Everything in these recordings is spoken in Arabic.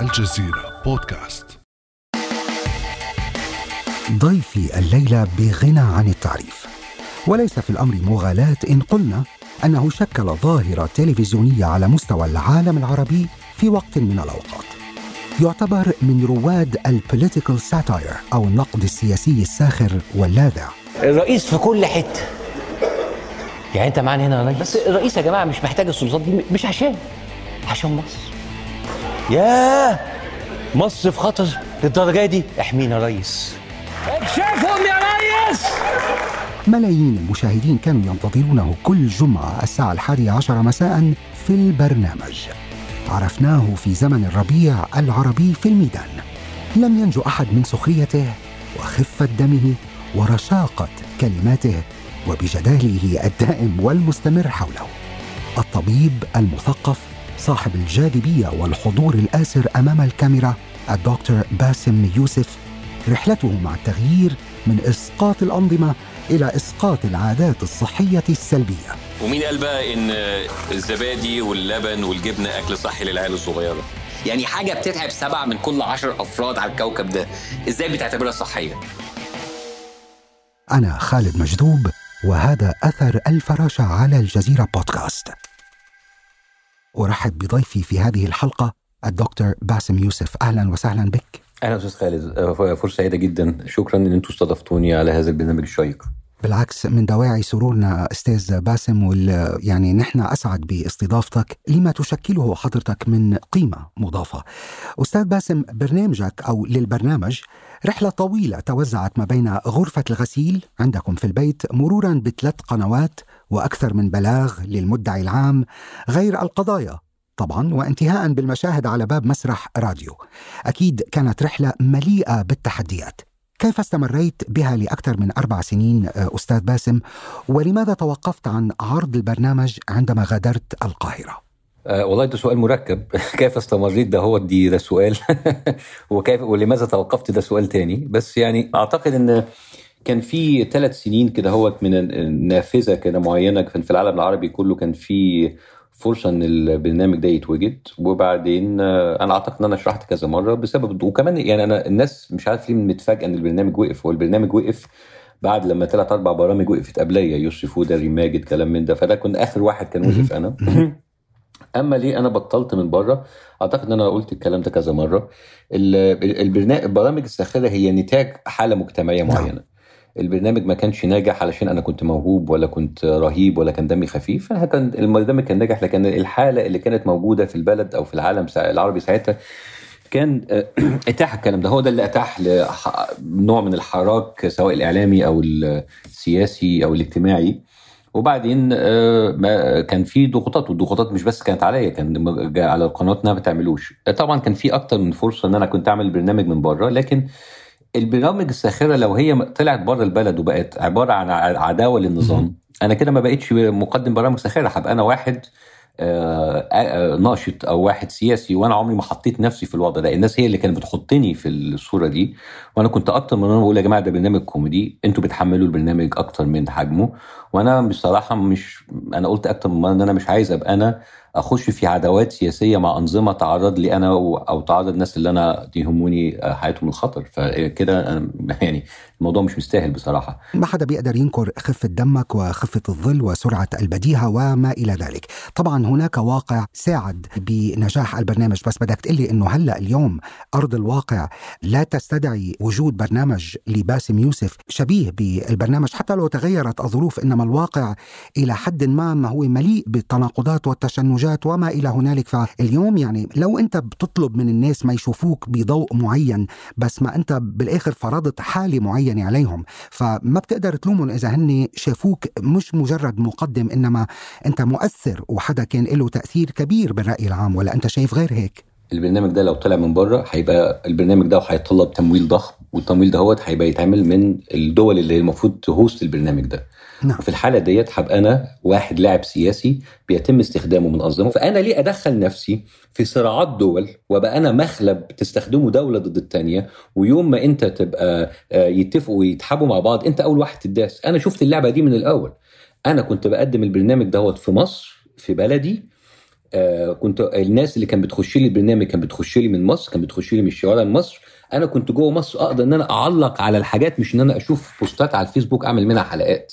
الجزيرة بودكاست. ضيفي الليلة بغنى عن التعريف. وليس في الأمر مغالاة إن قلنا أنه شكل ظاهرة تلفزيونية على مستوى العالم العربي في وقت من الأوقات. يعتبر من رواد ال political satire أو النقد السياسي الساخر واللاذع. الرئيس في كل حتة. يعني أنت معانا هنا يا ريس بس الرئيس يا جماعة مش محتاج السلطات دي مش عشان عشان مصر. ياه! مصر في خطر للدرجة دي؟ احمينا يا ريس. اكشفهم يا ريس! ملايين المشاهدين كانوا ينتظرونه كل جمعة الساعة الحادية عشر مساء في البرنامج. عرفناه في زمن الربيع العربي في الميدان. لم ينجو أحد من سخريته وخفة دمه ورشاقة كلماته وبجداله الدائم والمستمر حوله. الطبيب المثقف صاحب الجاذبية والحضور الآسر أمام الكاميرا الدكتور باسم يوسف. رحلته مع التغيير من إسقاط الأنظمة إلى إسقاط العادات الصحية السلبية. ومين قال بقى إن الزبادي واللبن والجبنة أكل صحي للعيال الصغيرة؟ يعني حاجة بتتعب سبعة من كل عشر أفراد على الكوكب ده إزاي بتعتبرها صحية؟ أنا خالد مجذوب وهذا أثر الفراشة على الجزيرة بودكاست. أرحب بضيفي في هذه الحلقة الدكتور باسم يوسف. أهلا وسهلا بك. أهلا أستاذ خالد. آه، فرصة سعيدة جدا. شكرا إن أنتم استضفتوني على هذا البرنامج الشيق. بالعكس من دواعي سرورنا أستاذ باسم وال يعني نحن أسعد باستضافتك. لما تشكله حضرتك من قيمة مضافة. أستاذ باسم برنامجك أو للبرنامج رحلة طويلة توزعت ما بين غرفة الغسيل عندكم في البيت مرورا بثلاث قنوات وأكثر من بلاغ للمدعي العام غير القضايا طبعا وانتهاء بالمشاهد على باب مسرح راديو. أكيد كانت رحلة مليئة بالتحديات. كيف استمريت بها لأكثر من أربع سنين آه، أستاذ باسم ولماذا توقفت عن عرض البرنامج عندما غادرت القاهرة؟ أه والله ده سؤال مركب. كيف استمريت؟ ده هو دي ده سؤال. وكيف ولماذا توقفت؟ ده سؤال تاني. بس يعني أعتقد إن كان في ثلاث سنين كده هو من النافذه كده معينة كان في العالم العربي كله كان في فرصة إن البرنامج ده يتوجد. وبعدين آه، أنا أعتقد إن أنا شرحت كذا مرة بسبب وكمان يعني أنا الناس مش عارف ليه متفاجئة إن البرنامج وقف. هو البرنامج وقف بعد لما ثلاث أربع برامج وقفت قبليه يوسف وداري ماجد كلام من ده. فده كنت آخر واحد كان وقف أنا. أما ليه أنا بطلت من بره؟ أعتقد إن أنا قلت الكلام ده كذا مرة. البرامج الساخره هي نتاج حالة مجتمعية نعم. معينة. البرنامج ما كانش ناجح علشان أنا كنت موهوب ولا كنت رهيب ولا كان دمي خفيف. أنا كان البرنامج كان ناجح لكن الحالة اللي كانت موجودة في البلد أو في العالم العربي ساعتها كان آه، أتاح الكلام ده. هو ده اللي أتاح لح- نوع من الحراك سواء الإعلامي أو السياسي أو الاجتماعي. وبعدين آه، ما كان في ضغوطات والضغوطات مش بس كانت عليا كان على القناة إنها ما تعملوش طبعا كان في أكتر من فرصة إن أنا كنت أعمل برنامج من بره لكن البرامج الساخرة لو هي طلعت بره البلد وبقت عبارة عن عداوة للنظام أنا كده ما بقتش مقدم برامج ساخرة هبقى أنا واحد آه، آه، ناشط أو واحد سياسي وأنا عمري ما حطيت نفسي في الوضع ده. الناس هي اللي كانت بتحطني في الصورة دي. وأنا كنت أكتر من أنا بقول يا جماعة ده برنامج كوميدي أنتوا بتحملوا البرنامج أكتر من حجمه. وأنا بصراحة مش أنا قلت أكتر من مرة إن أنا مش عايز أبقى أنا أخش في عداوات سياسية مع أنظمة تعرض لي أنا أو تعرض الناس اللي أنا يهموني آه، حياتهم الخطر. فكده أنا- يعني الموضوع مش مستاهل بصراحة. ما حدا بيقدر ينكر خفة دمك وخفة الظل وسرعة البديهة وما إلى ذلك. طبعا هناك واقع ساعد بنجاح البرنامج بس بدك تقلي أنه هلأ اليوم أرض الواقع لا تستدعي وجود برنامج لباسم يوسف شبيه بالبرنامج حتى لو تغيرت الظروف إنما الواقع إلى حد ما ما هو مليء بالتناقضات والتشنجات وما إلى هنالك. فاليوم يعني لو أنت بتطلب من الناس ما يشوفوك بضوء معين بس ما أنت بالآخر فرضت حالة معينة عليهم. فما بتقدر تلومهم إذا هن شافوك مش مجرد مقدم إنما أنت مؤثر وحدا كان له تأثير كبير بالرأي العام ولا أنت شايف غير هيك؟ البرنامج ده لو طلع من بره هيبقى البرنامج ده هيتطلب تمويل ضخم والتمويل دهوت هيبقى يتعمل من الدول اللي المفروض تهوست البرنامج ده. نعم. وفي الحالة ديت هبقى أنا واحد لاعب سياسي بيتم استخدامه من أنظمة فأنا ليه أدخل نفسي في صراعات دول وأبقى أنا مخلب تستخدمه دولة ضد الثانية ويوم ما أنت تبقى آه، يتفقوا ويتحابوا مع بعض أنت أول واحد تداس أنا شفت اللعبة دي من الأول. أنا كنت بقدم البرنامج دوت في مصر في بلدي آه كنت الناس اللي كان بتخش لي البرنامج كان بتخش لي من مصر كان بتخش لي من الشوارع مصر أنا كنت جوه مصر أقدر إن أنا أعلق على الحاجات مش إن أنا أشوف بوستات على الفيسبوك أعمل منها حلقات.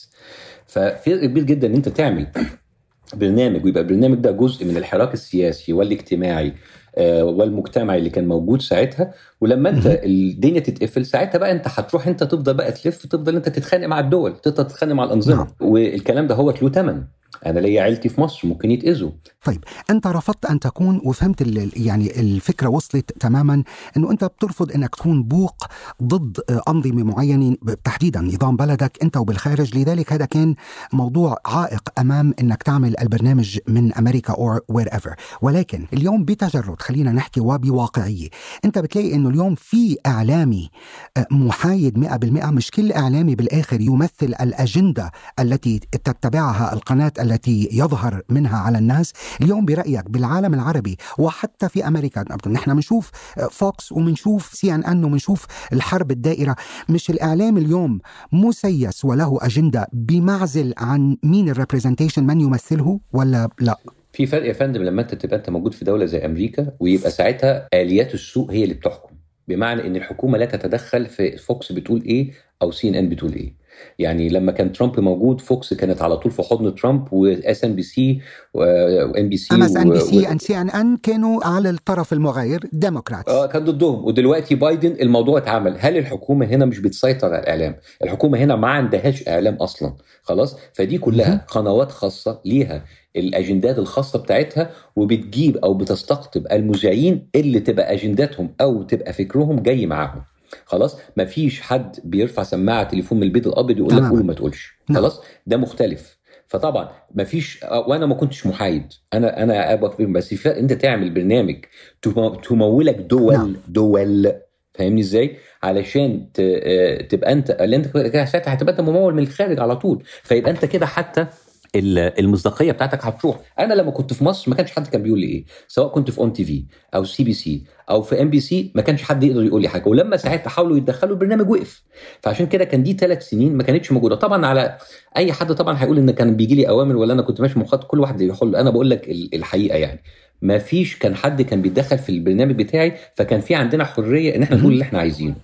ففرق كبير جدا إن أنت تعمل برنامج ويبقى البرنامج ده جزء من الحراك السياسي والاجتماعي آه، والمجتمعي اللي كان موجود ساعتها. ولما أنت الدنيا تتقفل ساعتها بقى أنت هتروح أنت تفضل بقى تلف تفضل أنت تتخانق مع الدول تفضل تتخانق مع الأنظمة. نعم. والكلام ده هو له ثمن أنا ليا عيلتي في مصر ممكن يتأذوا. طيب أنت رفضت أن تكون وفهمت يعني الفكرة وصلت تماما إنه أنت بترفض إنك تكون بوق ضد آه، أنظمة معينة تحديدا نظام بلدك أنت وبالخارج. لذلك هذا كان موضوع عائق أمام إنك تعمل البرنامج من أمريكا أو وير ايفر ولكن اليوم بتجرد خلينا نحكي وبواقعية أنت بتلاقي إنه اليوم في إعلامي آه، محايد 100% مش كل إعلامي بالآخر يمثل الأجندة التي تتبعها القناة التي يظهر منها على الناس. اليوم برأيك بالعالم العربي وحتى في أمريكا. نحن بنشوف فوكس وبنشوف سي إن إن وبنشوف الحرب الدائرة. مش الإعلام اليوم مسيس وله أجندة بمعزل عن مين ال representation من يمثله ولا لا؟ في فرق يا فندم لما أنت تبقى أنت موجود في دولة زي أمريكا ويبقى ساعتها آليات السوق هي اللي بتحكم. بمعنى إن الحكومة لا تتدخل في فوكس بتقول إيه أو سي إن إن بتقول إيه. يعني لما كان ترامب موجود فوكس كانت على طول في حضن ترامب وام اس ان بي سي وان بي سي ام اس ان بي سي ان سي ان ان كانوا على الطرف المغاير democrats آه كان ضدهم. ودلوقتي بايدن الموضوع اتعمل. هل الحكومة هنا مش بتسيطر على الإعلام؟ الحكومة هنا ما عندهاش إعلام أصلا. خلاص؟ فدي كلها قنوات خاصة ليها الأجندات الخاصة بتاعتها وبتجيب أو بتستقطب المذيعين اللي تبقى أجنداتهم أو تبقى فكرهم جاي معاهم. خلاص مفيش حد بيرفع سماعة تليفون من البيت الأبيض يقول لك. قول وما تقولش نعم. خلاص ده مختلف فطبعا مفيش وأنا ما كنتش محايد أنا أنا ابقى بس في أنت تعمل برنامج تم- تمولك دول نعم. دول فاهمني إزاي؟ علشان آه، تبقى أنت اللي أنت ساعتها هتبقى أنت ممول من الخارج على طول فيبقى أنت كده حتى المصداقية بتاعتك هتروح. أنا لما كنت في مصر ما كانش حد كان بيقول لي إيه سواء كنت في اون تي في أو سي بي سي أو في ام بي سي ما كانش حد يقدر يقول لي حاجة. ولما ساعتها حاولوا يتدخلوا البرنامج وقف. فعشان كده كان دي ثلاث سنين ما كانتش موجودة. طبعا على أي حد طبعا هيقول إن كان بيجي لي أوامر ولا أنا كنت ماشي مخاط كل واحد يحل. أنا بقول لك ال- الحقيقة يعني. ما فيش كان حد كان بيتدخل في البرنامج بتاعي فكان في عندنا حرية إن إحنا نقول اللي إحنا عايزينه.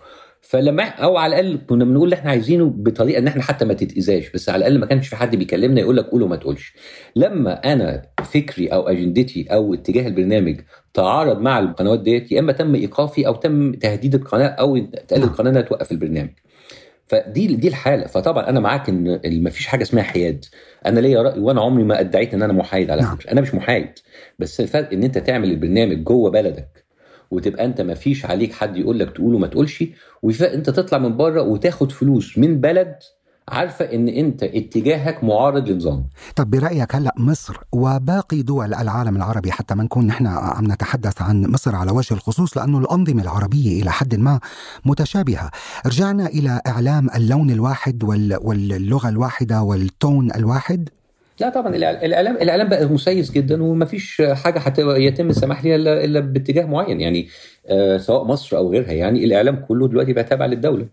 فلما أو على الأقل كنا بنقول اللي إحنا عايزينه بطريقة إن إحنا حتى ما تتأذاش بس على الأقل ما كانش في حد بيكلمنا يقول لك قول وما تقولش. لما أنا فكري أو أجندتي أو اتجاه البرنامج تعارض مع القنوات ديت يا إما تم إيقافي أو تم تهديد القناة أو تقال القناة إنها توقف البرنامج. فدي دي الحالة. فطبعا أنا معاك إن ما فيش حاجة اسمها حياد. أنا ليا رأي وأنا عمري ما أدعيت إن أنا محايد على نعم. فكرة. أنا مش محايد. بس الفرق إن أنت تعمل البرنامج جوه بلدك وتبقى انت ما فيش عليك حد يقول لك تقول وما تقولش انت تطلع من بره وتاخد فلوس من بلد عارفة ان انت اتجاهك معارض لنظام طب برأيك هلأ مصر وباقي دول العالم العربي حتى ما نكون نحن عم نتحدث عن مصر على وجه الخصوص لأنه الأنظمة العربية إلى حد ما متشابهة. رجعنا إلى إعلام اللون الواحد وال- واللغة الواحدة وال tone الواحد. لا طبعا الاعلام الاعلام بقى مسيس جدا ومفيش حاجة يتم السماح ليها الا إلا باتجاه معين. يعني آه سواء مصر أو غيرها. يعني الإعلام كله دلوقتي بقى تابع للدولة.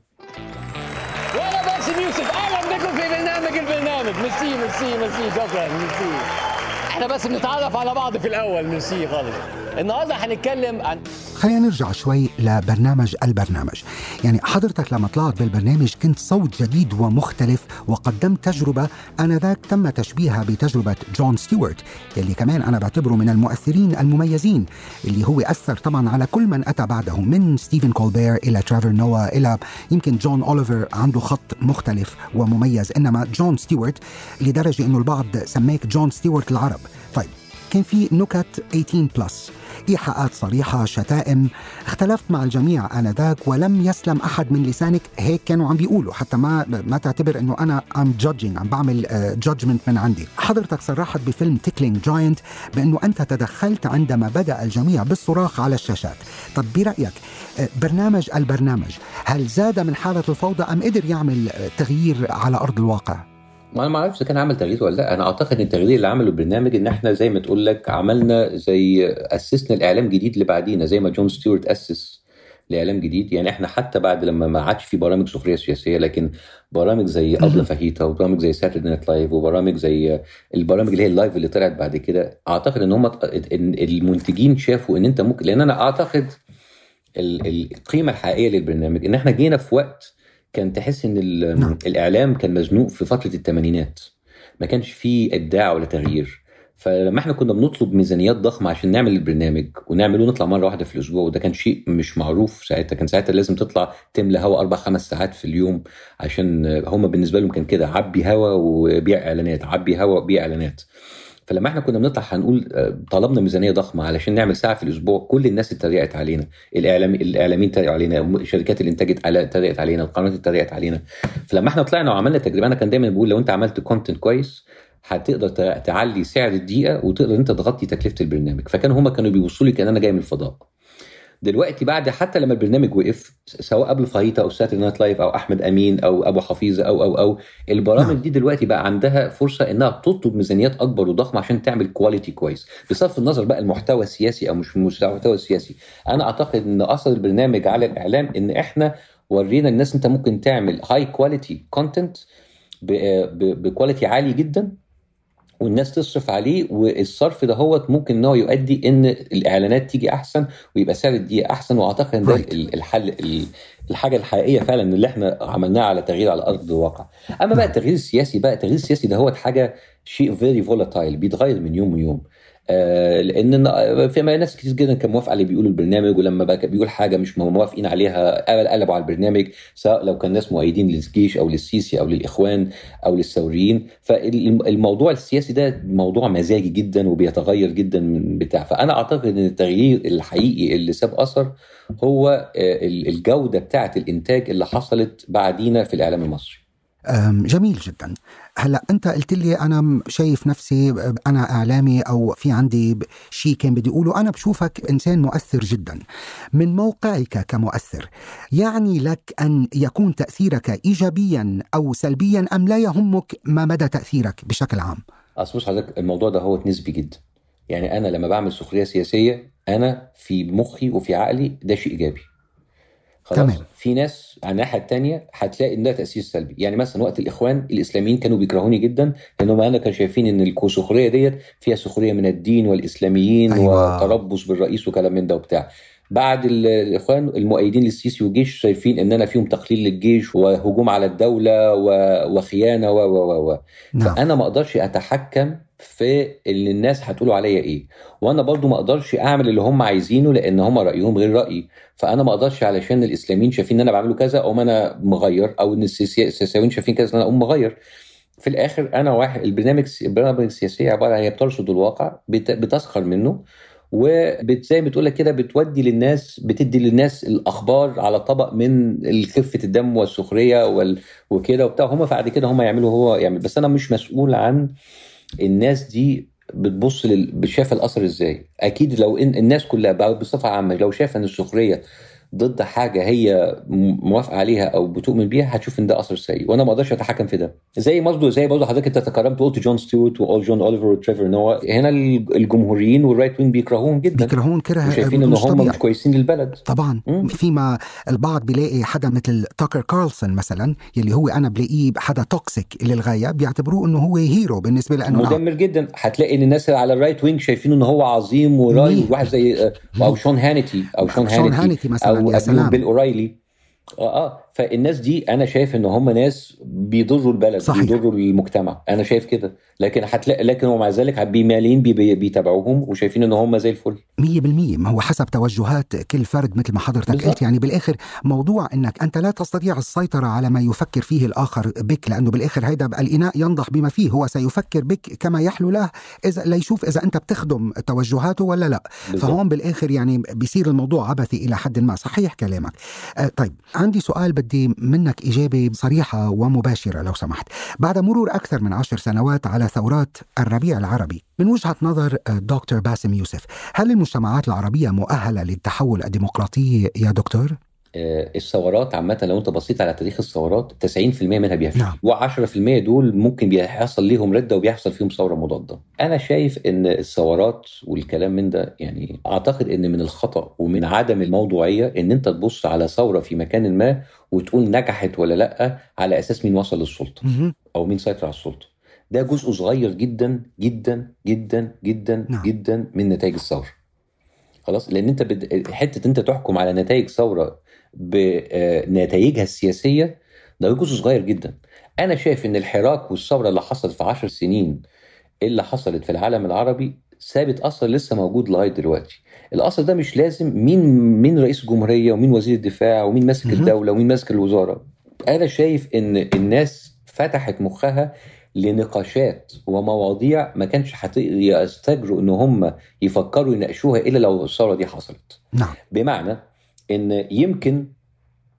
ولا باسم يوسف أهلا بكم في برنامج البرنامج. merci merci merci. شكرا ميرسي. إحنا بس بنتعرف على بعض في الأول. ميرسي خالص. النهارده هنتكلم عن خلينا نرجع شوي لبرنامج البرنامج. يعني حضرتك لما طلعت بالبرنامج كنت صوت جديد ومختلف وقدمت تجربة آنذاك تم تشبيهها بتجربة جون ستيوارت يلي كمان أنا بعتبره من المؤثرين المميزين اللي هو أثر طبعا على كل من أتى بعده من ستيفن كولبير إلى تريفور نوا إلى يمكن جون أوليفر عنده خط مختلف ومميز إنما جون ستيوارت لدرجة إنه البعض سماك جون ستيوارت العرب. طيب كان في نكت 18 plus إيحاءات صريحة شتائم. اختلفت مع الجميع آنذاك ولم يسلم أحد من لسانك. هيك كانوا عم بيقولوا. حتى ما ما تعتبر إنه أنا I'm judging عم بعمل judgment من عندي. حضرتك صرحت بفيلم Tickling Giants بأنه أنت تدخلت عندما بدأ الجميع بالصراخ على الشاشات. طب برأيك آه، برنامج البرنامج هل زاد من حالة الفوضى أم قدر يعمل آه، تغيير على أرض الواقع؟ ما أنا ما أعرفش كان عمل تغيير ولا لأ. أنا أعتقد إن التغيير اللي عمله البرنامج إن إحنا زي ما تقول لك عملنا زي أسسنا الإعلام جديد اللي بعدينا زي ما جون ستيوارت أسس لاعلام جديد. يعني إحنا حتى بعد لما ما عادش في برامج سخرية سياسية لكن برامج زي أبلة فاهيتا وبرامج زي Saturday Night Live وبرامج زي البرامج اللي هي ال live اللي طلعت بعد كده أعتقد إن هم إن المنتجين شافوا إن أنت ممكن لأن أنا أعتقد ال- القيمة الحقيقية للبرنامج إن إحنا جينا في وقت كان تحس إن نعم. الإعلام كان مزنوق في فترة الثمانينات ما كانش فيه إبداع ولا تغيير. فلما إحنا كنا بنطلب ميزانيات ضخمة عشان نعمل البرنامج ونعمله نطلع مرة واحدة في الأسبوع وده كان شيء مش معروف ساعتها. كان ساعتها لازم تطلع تملى هوا أربع خمس ساعات في اليوم عشان هم بالنسبة لهم كان كده. عبي هوا وبيع إعلانات عبي هوا وبيع إعلانات. فلما إحنا كنا بنطلع هنقول آه، طلبنا ميزانية ضخمة علشان نعمل ساعة في الأسبوع كل الناس اتريقت علينا. الاعلام الإعلاميين اتريقوا علينا شركات الإنتاج اتريقت علينا القنوات اتريقت علينا. فلما إحنا طلعنا وعملنا تجربة أنا كان دايما بقول لو انت عملت content كويس هتقدر تع- تعلي سعر الدقيقة وتقدر انت تغطي تكلفة البرنامج. فكانوا هما كانوا بيبصوا لي كأن أنا جاي من الفضاء. دلوقتي بعد حتى لما البرنامج وقف سواء قبل فاهيتا أو Saturday Night Live أو أحمد أمين أو أبو حفيظة أو أو أو البرامج نعم. دي دلوقتي بقى عندها فرصة إنها تطلب ميزانيات أكبر وضخمة عشان تعمل quality كويس. بصرف النظر بقى المحتوى السياسي أو مش المحتوى السياسي. أنا أعتقد إن أثر البرنامج على الإعلام إن إحنا ورينا الناس إنت ممكن تعمل high quality content ب quality عالي جدا. والناس تصرف عليه والصرف ده هو ممكن إن هو يؤدي إن الإعلانات تيجي أحسن ويبقى سعر الدقيقة أحسن. وأعتقد إن ده Right. ال- الحل ال- الحاجة الحقيقية فعلا اللي إحنا عملناها على تغيير على أرض الواقع. أما بقى التغيير السياسي بقى التغيير السياسي ده هو حاجة شيء very volatile بيتغير من يوم ويوم. لأن في ناس كتير جدا كان موافقه على اللي بيقولوا البرنامج ولما بقى بيقول حاجة مش موافقين عليها قلبوا على البرنامج سواء لو كان ناس مؤيدين للجيش أو للسيسي أو للإخوان أو للثوريين. فالموضوع السياسي ده موضوع مزاجي جدا وبيتغير جدا من بتاع. فأنا أعتقد إن التغيير الحقيقي اللي ساب أثر هو آه، الجودة بتاعة الإنتاج اللي حصلت بعدينا في الإعلام المصري. جميل جدا. هلأ أنت قلت لي أنا شايف نفسي أنا إعلامي أو في عندي شيء كان بدي أقوله أنا بشوفك إنسان مؤثر جدا. من موقعك كمؤثر يعني لك أن يكون تأثيرك ايجابيا أو سلبيا أم لا يهمك ما مدى تأثيرك بشكل عام؟ أصل بص حضرتك الموضوع ده هو نسبي جدا. يعني أنا لما بعمل سخرية سياسية أنا في مخي وفي عقلي ده شيء إيجابي. خلاص تمام. في ناس على الناحية الثانية هتلاقي ان ده تأثير سلبي يعني مثلا وقت الإخوان الإسلاميين كانوا بيكرهوني جدا لأنهم أنا كانوا شايفين إن السخريه ديت فيها سخريه من الدين والإسلاميين أيوة. وتربص بالرئيس وكلام من ده وبتاع بعد ال- الإخوان المؤيدين للسيسي والجيش شايفين إن أنا فيهم تقليل للجيش وهجوم على الدولة وخيانة و و و و. نعم. فأنا ما أقدرش أتحكم في اللي الناس هتقولوا عليا إيه. وأنا برضو ما أقدرش أعمل اللي هم عايزينه لأن هم رأيهم غير رأيي. فأنا ما أقدرش علشان الإسلاميين شايفين إن أنا بعمله كذا أقوم أنا مغير أو إن السياسي- السياسيين شايفين كذا إن أنا أقوم مغير. في الآخر أنا واحد البرنامج البرامج السياسيه عبارة عن هي بترصد الواقع بت- بتسخر منه. وزي ما بتقول لك كده بتودي للناس بتدي للناس الأخبار على طبق من خفة الدم والسخرية وال... وكده وبتاع. هم بعد كده هم يعملوا هو يعمل. بس أنا مش مسؤول عن الناس دي بتبص لل... شايفه الأثر إزاي. أكيد لو ان الناس كلها بصفة عامة لو شايفة إن السخرية ضد حاجة هي موافقة عليها أو بتؤمن بيها هتشوف إن ده أثر سيء وأنا ما أقدرش أتحكم في ده. زي برضه زي برضه حضرتك أنت تكرمت قلت جون ستيوارت واول جون أوليفر وتريفر نوا هنا ال- الجمهوريين وال right wing بيكرهوهم جدا. بيكرهون كره وشايفين إن هم مش كويسين للبلد. طبعا. مم. فيما البعض بيلاقي حدا مثل تاكر كارلسون مثلا يلي هو أنا بلاقيه حدا toxic للغايه بيعتبروه إنه هو hero بالنسبة لأنه. مدمر جدا. هتلاقي إن الناس على ال right wing شايفين إن هو عظيم وراي؟ واحد زي آه، أو شون هانيتي أو شون شون هانيتي هانيتي مثلاً، أبيهم بيل اورايلي آه آه. فالناس دي أنا شايف إن هم ناس بيضروا البلد صحيح. بيضروا المجتمع. أنا شايف كده. لكن هتلاقي لكن ومع ذلك بيمالين بي بي بيتابعوهم وشايفين إن هم زي الفل. مية بالمية. ما هو حسب توجهات كل فرد مثل ما حضرتك. قلت. يعني بالآخر موضوع أنك أنت لا تستطيع السيطرة على ما يفكر فيه الآخر بك لأنه بالآخر هيدا الإناء ينضح بما فيه. هو سيفكر بك كما يحلو له إذا ليشوف إذا أنت بتخدم توجهاته ولا لا. بالظبط. فهون بالآخر يعني بيصير الموضوع عبثي إلى حد ما. صحيح كلامك. آه طيب عندي سؤال بدي منك إجابة صريحة ومباشرة لو سمحت بعد مرور أكثر من عشر سنوات على ثورات الربيع العربي من وجهة نظر آه، دكتور باسم يوسف هل المجتمعات العربية مؤهلة للتحول الديمقراطي يا دكتور؟ آه، الثورات عامة لو انت بصيت على تاريخ الثورات 90% منها بيفشل نعم. و10% دول ممكن بيحصل ليهم ردة وبيحصل فيهم ثورة مضادة أنا شايف إن الثورات والكلام من ده يعني أعتقد إن من الخطأ ومن عدم الموضوعية إن أنت تبص على ثورة في مكان ما وتقول نجحت ولا لأ على أساس مين وصل للسلطة مهم. أو مين سيطر على السلطة ده جزء صغير جدا جدا جدا جدا نعم. جدا من نتائج الثورة خلاص لأن أنت بد... حتة أنت تحكم على نتائج ثورة بنتائجها السياسية ده جزء صغير جدا. أنا شايف إن الحراك والثورة اللي حصلت في عشر سنين اللي حصلت في العالم العربي ثابت أثر لسه موجود لغاية دلوقتي. الأثر ده مش لازم مين مين رئيس الجمهوريه ومين وزير الدفاع ومين ماسك. الدولة ومين ماسك الوزارة. أنا شايف إن الناس فتحت مخها لنقاشات ومواضيع ما كانش يستجروا إن هم يفكروا يناقشوها إلا لو الثورة دي حصلت. نعم. بمعنى إن يمكن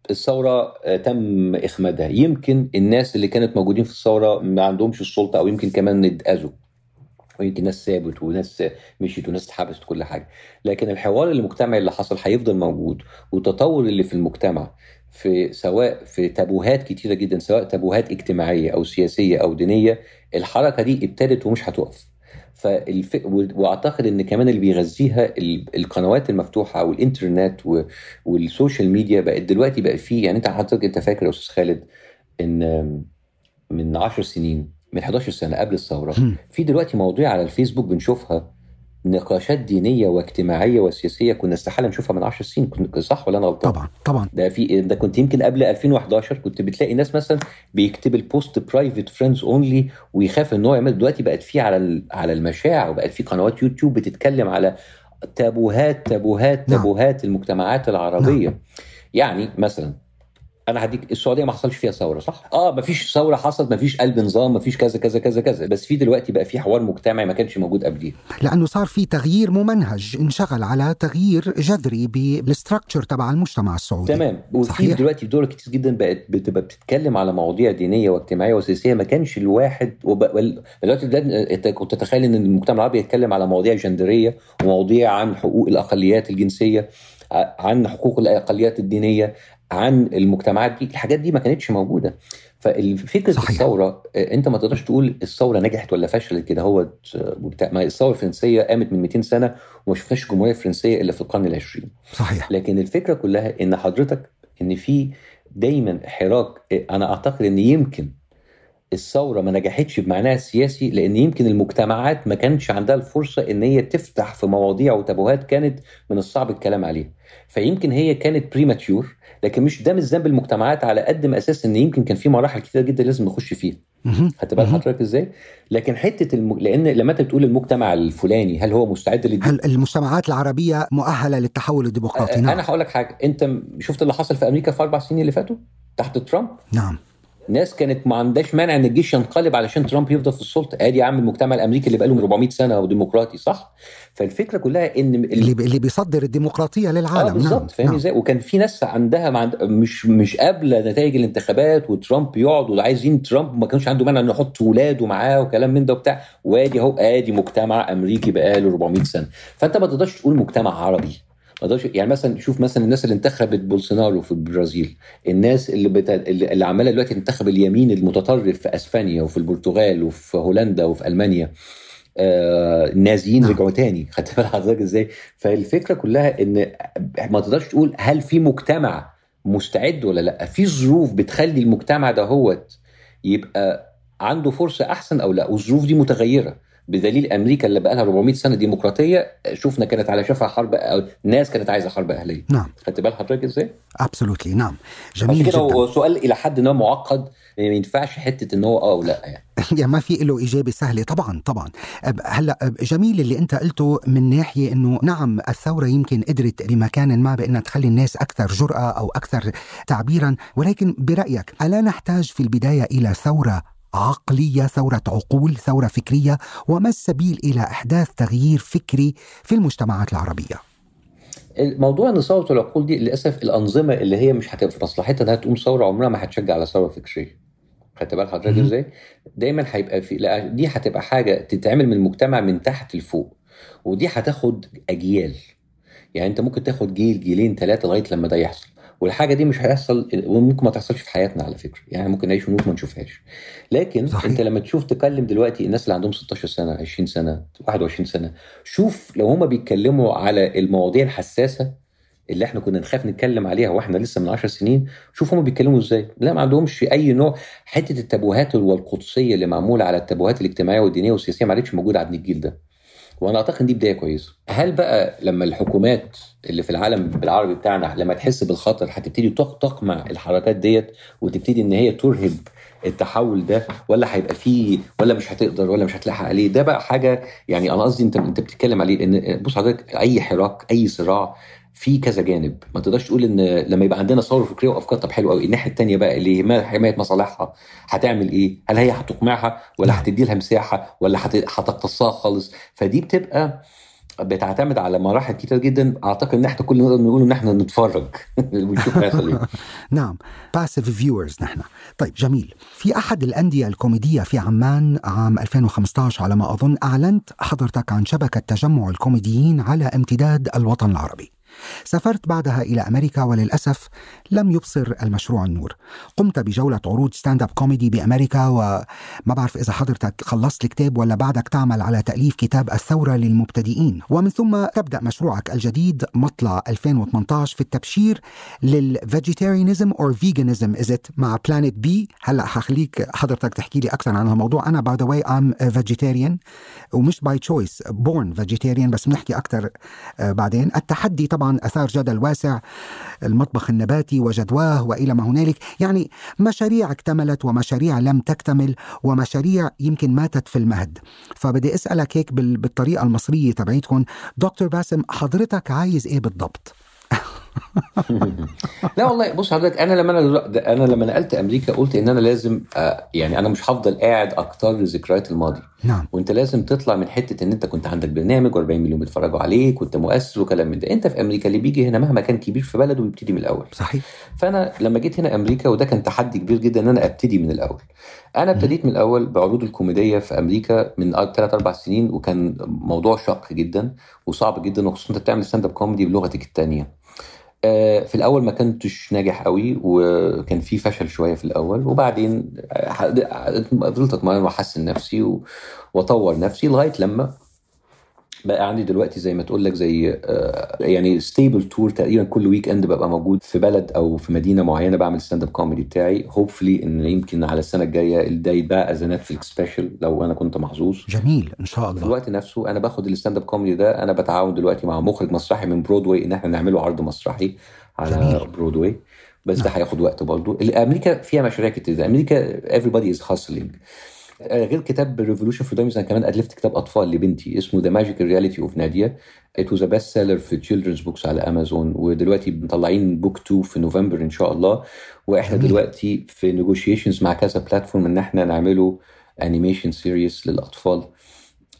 الثورة آه، تم إخمادها. يمكن الناس اللي كانت موجودين في الثورة ما عندهمش السلطة أو يمكن كمان اتأذوا. ويمكن ناس سابت وناس مشيت وناس اتحبست وكل حاجة. لكن الحوار المجتمعي اللي حصل هيفضل موجود. والتطور اللي في المجتمع في سواء في تابوهات كتيرة جدا سواء تابوهات اجتماعية أو سياسية أو دينية الحركة دي ابتدت ومش هتقف. فالف... وأعتقد إن كمان اللي بيغذيها ال- القنوات المفتوحة أو الانترنت و... وال social media بقت دلوقتي بقى فيه يعني أنت حضرتك أنت فاكر يا أستاذ خالد إن من 10 سنين من 11 سنة قبل الثورة. في دلوقتي مواضيع على الفيسبوك بنشوفها نقاشات دينية واجتماعية وسياسية كنا استحالة نشوفها من 10 سنين كنت صح ولا أنا غلطان؟ طبعا طبعا ده في ده كنت يمكن قبل 2011 كنت بتلاقي ناس مثلا بيكتب ال post private friends only ويخاف إن هو يعمل دلوقتي بقت في على على المشاع وبقت في قنوات يوتيوب بتتكلم على تابوهات تابوهات نعم. تابوهات المجتمعات العربية يعني مثلا أنا هديك السعودية ما حصلش فيها ثورة صح؟ آه ما فيش ثورة حصلت ما فيش قلب نظام ما فيش كذا كذا كذا كذا بس في دلوقتي بقى في حوار مجتمعي ما كانش موجود قبليه لأنه صار في تغيير ممنهج انشغل على تغيير جذري بالستراكشر تبع المجتمع السعودي تمام وفي. دلوقتي دول كتير جدا بقت بتبقى بتتكلم على مواضيع دينية واجتماعية وسياسية ما كانش الواحد وب- دلوقتي ده- كنت تتخيل إن المجتمع العربي يتكلم على مواضيع جندرية ومواضيع عن حقوق الأقليات الجنسية عن حقوق الأقليات الدينية عن المجتمعات دي الحاجات دي ما كانتش موجودة. فالفكرة صحيح. الثورة آه، انت ما تقدرش تقول الثورة نجحت ولا فشلت كده. هو ما الثورة الفرنسية قامت من 200 سنة وما شفناش الجمهوريه الفرنسيه إلا في القرن العشرين. صحيح. لكن الفكرة كلها إن حضرتك إن في دايما حراك أنا أعتقد إن يمكن الثورة ما نجحتش بمعناها السياسي لأن يمكن المجتمعات ما كانش عندها الفرصة إن هي تفتح في مواضيع وتابوهات كانت من الصعب الكلام عليها. فيمكن هي كانت premature لكن مش ده مش ذنب المجتمعات على قد ما أساس إن يمكن كان في مراحل كتير جدا لازم نخش فيها. هتبقى مهم. حضرتك إزاي لكن حتة الم... لأن لما أنت بتقول المجتمع الفلاني هل هو مستعد للدي هل المجتمعات العربية مؤهلة للتحول الديمقراطي؟ أنا نعم هقول لك حاجة أنت شفت اللي حصل في أمريكا في أربع سنين اللي فاتوا تحت ترامب نعم ناس كانت ما عندهاش مانع إن الجيش ينقلب علشان ترامب يفضل في السلطة. أدي يا عم المجتمع الأمريكي اللي بقاله 400 سنة وديمقراطي صح؟ فالفكرة كلها إن ال- اللي اللي بيصدر الديمقراطية آه للعالم نعم بالظبط فاهم نعم. إزاي؟ وكان في ناس عندها ما عند... مش مش قابلة نتائج الانتخابات وترامب يقعد وعايزين ترامب ما كانش عنده مانع إنه يحط ولاده معاه وكلام من ده وبتاع. وادي أهو آدي مجتمع أمريكي بقاله 400 سنة. فأنت ما تقدرش تقول مجتمع عربي. ما تقدرش يعني مثلا شوف مثلا الناس اللي انتخبت بولسونارو في البرازيل الناس اللي بتا... اللي عمالة دلوقتي تنتخب اليمين المتطرف في أسبانيا وفي البرتغال وفي هولندا وفي ألمانيا. آه النازيين نعم. رجعوا تاني. خدت بال حضرتك إزاي؟ فالفكرة كلها إن ما تقدرش تقول هل في مجتمع مستعد ولا لأ. في ظروف بتخلي المجتمع ده هوت يبقى عنده فرصة أحسن أو لأ والظروف دي متغيرة. بدليل أمريكا اللي بقى لها 400 سنة ديمقراطية شفنا كانت على شفا حرب أو ناس كانت عايزة حرب أهلية. نعم. خدت بال حضرتك إزاي؟ ابسولوتلي نعم. جميل جدا. هو سؤال إلى حد ما معقد يعني ما ينفعش حتة إن هو آه ولا يعني. يعني ما في له إجابة سهلة. طبعا طبعا. هلأ جميل اللي أنت قلته من ناحية أنه نعم الثورة يمكن قدرت بمكان ما بأنها تخلي الناس أكثر جرأة أو أكثر تعبيرا ولكن برأيك ألا نحتاج في البداية إلى ثورة عقلية ثورة عقول ثورة فكرية وما السبيل إلى إحداث تغيير فكري في المجتمعات العربية الموضوع إن ثورة العقول دي للأسف الأنظمة اللي هي مش هتبقى في مصلحتها إنها تقوم ثورة عمرها ما هتشجع على ثورة فكرية خدت بال حضرتك. إزاي؟ دايما هيبقى في لا دي هتبقى حاجة تتعمل من المجتمع من تحت لفوق ودي هتاخد أجيال يعني أنت ممكن تاخد جيل جيلين ثلاثة لغاية لما ده يحصل والحاجة دي مش هيحصل وممكن ما تحصلش في حياتنا على فكرة. يعني ممكن نعيش ونموت ما نشوفهاش. لكن صحيح. انت لما تشوف تكلم دلوقتي الناس اللي عندهم 16 سنة 20 سنة 21 سنة شوف لو هم بيتكلموا على المواضيع الحساسة اللي إحنا كنا نخاف نتكلم عليها وإحنا لسه من 10 سنين شوف هم بيتكلموا إزاي. لا ما عندهمش أي نوع. حتة التابوهات والقدسيه اللي معمولة على التابوهات الاجتماعية والدينية والسياسية ما عادتش موجودة عند الجيل ده. وأنا أعتقد دي بداية كويسة. هل بقى لما الحكومات اللي في العالم بالعربي بتاعنا لما تحس بالخطر هتبتدي تق- تقمع الحركات ديت وتبتدي إن هي ترهب التحول ده ولا هيبقى فيه ولا مش هتقدر ولا مش هتلاحق عليه؟ ده بقى حاجة يعني أنا قصدي أنت أنت بتتكلم عليه إن بص حضرتك أي حراك أي صراع في كذا جانب. ما تقدرش تقول إن لما يبقى عندنا ثورة فكرية وأفكار طب حلو قوي الناحية الثانية بقى اللي هي حماية مصالحها هتعمل إيه؟ هل هي هتقمعها ولا هتدي لها مساحة ولا هت- هتقتصها خالص؟ فدي بتبقى بتعتمد على مراحل كتير جدا. أعتقد إن إحنا كل نقدر نقول إن إحنا نتفرج ونشوف هيحصل إيه. نعم. passive viewers نحن. طيب جميل. في أحد الأندية الكوميدية في عمان عام 2015 على ما أظن أعلنت حضرتك عن شبكة تجمع الكوميديين على امتداد الوطن العربي. سافرت بعدها إلى أمريكا وللأسف لم يبصر المشروع النور. قمت بجولة عروض stand-up comedy بأمريكا وما بعرف إذا حضرتك خلصت الكتاب ولا بعدك تعمل على تأليف كتاب الثورة للمبتدئين. ومن ثم تبدأ مشروعك الجديد مطلع 2018 في التبشير لل vegetarianism or veganism as it مع Plant B هلأ حخليك حضرتك تحكي لي أكثر عن الموضوع أنا by the way I'm vegetarian ومش by choice born vegetarian بس بنحكي أكثر بعدين. التحدي طبعا آثار جدل واسع المطبخ النباتي وجدواه وإلى ما هنالك. يعني مشاريع اكتملت ومشاريع لم تكتمل ومشاريع يمكن ماتت في المهد. فبدي أسألك هيك بال- بالطريقة المصرية تبعيتكم. دكتور باسم حضرتك عايز إيه بالضبط؟ لا والله بص حضرتك أنا لما أنا أنا لما نقلت أمريكا قلت إن أنا لازم آه، يعني أنا مش هفضل قاعد أجتر ذكريات الماضي. نعم. وأنت لازم تطلع من حتة إن أنت كنت عندك برنامج و40 مليون بيتفرجوا عليك كنت مؤسس وكلام من ده. أنت في أمريكا اللي بيجي هنا مهما كان كبير في بلده بيبتدي من الأول. صحيح. فأنا لما جيت هنا أمريكا وده كان تحدي كبير جدا إن أنا أبتدي من الأول. أنا ابتديت من الأول بعروض الكوميدية في أمريكا من ثلاث أربع سنين وكان موضوع شاق جدا وصعب جدا وخصوصا أنت بتعمل stand-up comedy بلغتك الثانية في الأول ما كنتش ناجح قوي وكان في فشل شوية في الأول وبعدين آه، فضلت أتمرن وأحسن نفسي وأطور نفسي لغاية لما بقى عندي دلوقتي زي ما تقول لك زي آه، يعني stable tour تقريبا كل weekend ببقى موجود في بلد أو في مدينة معينة بعمل stand-up comedy بتاعي. hopefully إن يمكن على السنة الجاية ده يتباع as Netflix special لو أنا كنت محظوظ. جميل إن شاء في الله الوقت نفسه أنا باخد ال stand-up comedy ده أنا بتعاون دلوقتي مع مخرج مسرحي من برودواي إن إحنا نعمله عرض مسرحي على جميل. برودواي بس ده هياخد وقت برضه. أمريكا فيها مشاريع كتير. أمريكا everybody is hustling. غير كتاب Revolution for أنا كمان الفت كتاب أطفال لبنتي اسمه The Magical Reality of Nadia it was best seller في children's books على امازون ودلوقتي مطلعين book 2 في نوفمبر إن شاء الله وإحنا جميل. دلوقتي في negotiations مع كذا platform إن إحنا نعمله animation series للأطفال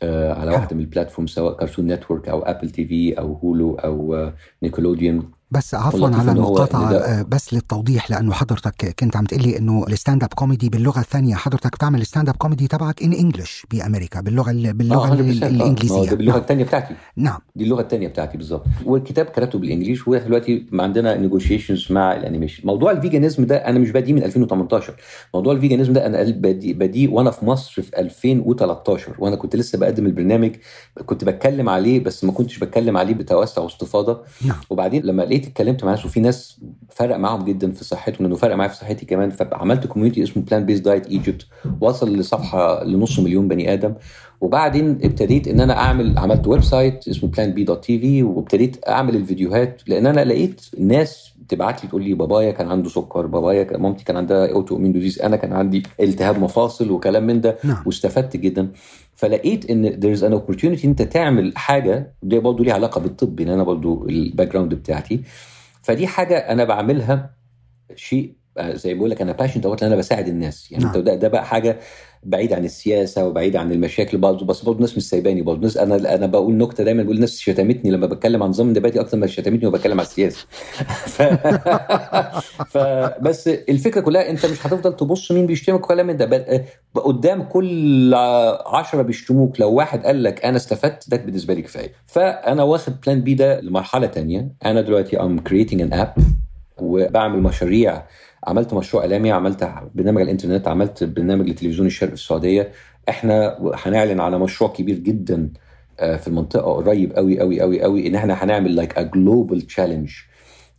آه، على. واحدة من ال platform سواء Cartoon Network أو Apple TV أو Hulu أو آه، Nickelodeon بس عفوا على إن ده- آه، بس للتوضيح لأنه حضرتك كنت عم تقلي إنه ال stand-up comedy باللغة الثانية حضرتك بتعمل ال stand-up comedy تبعك in English بأمريكا باللغة ال- باللغة آه، 100%. ال- آه، الإنجليزية. ده باللغة نعم. الثانية بتاعتي. نعم. دي اللغة الثانية بتاعتي بالظبط والكتاب كتبته بال English وإحنا دلوقتي عندنا negotiations مع ال animation. موضوع ال veganism ده أنا مش باديه من 2018 موضوع ال veganism ده أنا بدي بديه وأنا في مصر في 2013 وأنا كنت لسه بقدم البرنامج كنت بتكلم عليه بس ما كنتش بتكلم عليه بتوسع واستفاضة. نعم. وبعدين لما لقيت اتكلمت مع ناس وفي ناس فرق معاهم جدا في صحتهم لأنه فرق معايا في صحتي كمان فعملت community اسمه بلان بيس دايت ايجيبت وصل لصفحة لنص مليون بني آدم. وبعدين ابتديت إن أنا أعمل عملت website اسمه Plan B dot TV وابتديت أعمل الفيديوهات لأن أنا لقيت ناس تبعت لي تقول لي بابايا كان عنده سكر بابايا مامتي كان عندها autoimmune disease أنا كان عندي التهاب مفاصل وكلام من ده نعم. واستفدت جدا. فلقيت إن there is an opportunity أنت تعمل حاجة دي برضه ليها علاقة بالطب لأن أنا برضه ال background بتاعتي. فدي حاجة أنا بعملها شيء آه، زي بقول لك أنا passionate about أنا بساعد الناس. يعني نعم. ده بقى حاجة بعيد عن السياسة وبعيد عن المشاكل برضه بس برضه الناس مش سايباني برضه. الناس أنا أنا بقول نكتة دايما بقول الناس شتمتني لما بتكلم عن نظام النباتي أكتر ما شتمتني وأنا بتكلم عن السياسة. ف... فبس الفكرة كلها أنت مش هتفضل تبص مين بيشتمك ولا من ده. بل- قدام كل عشرة بيشتموك لو واحد قال لك أنا استفدت ده بالنسبة لي كفاية. فأنا واخد Plan B ده لمرحلة تانية. أنا دلوقتي I'm creating an app وبعمل مشاريع عملت مشروع إعلامي عملت برنامج على الإنترنت عملت برنامج لتلفزيون الشرق السعودية. إحنا هنعلن على مشروع كبير جدا آه، في المنطقة قريب قوي قوي قوي قوي إن إحنا هنعمل like a global challenge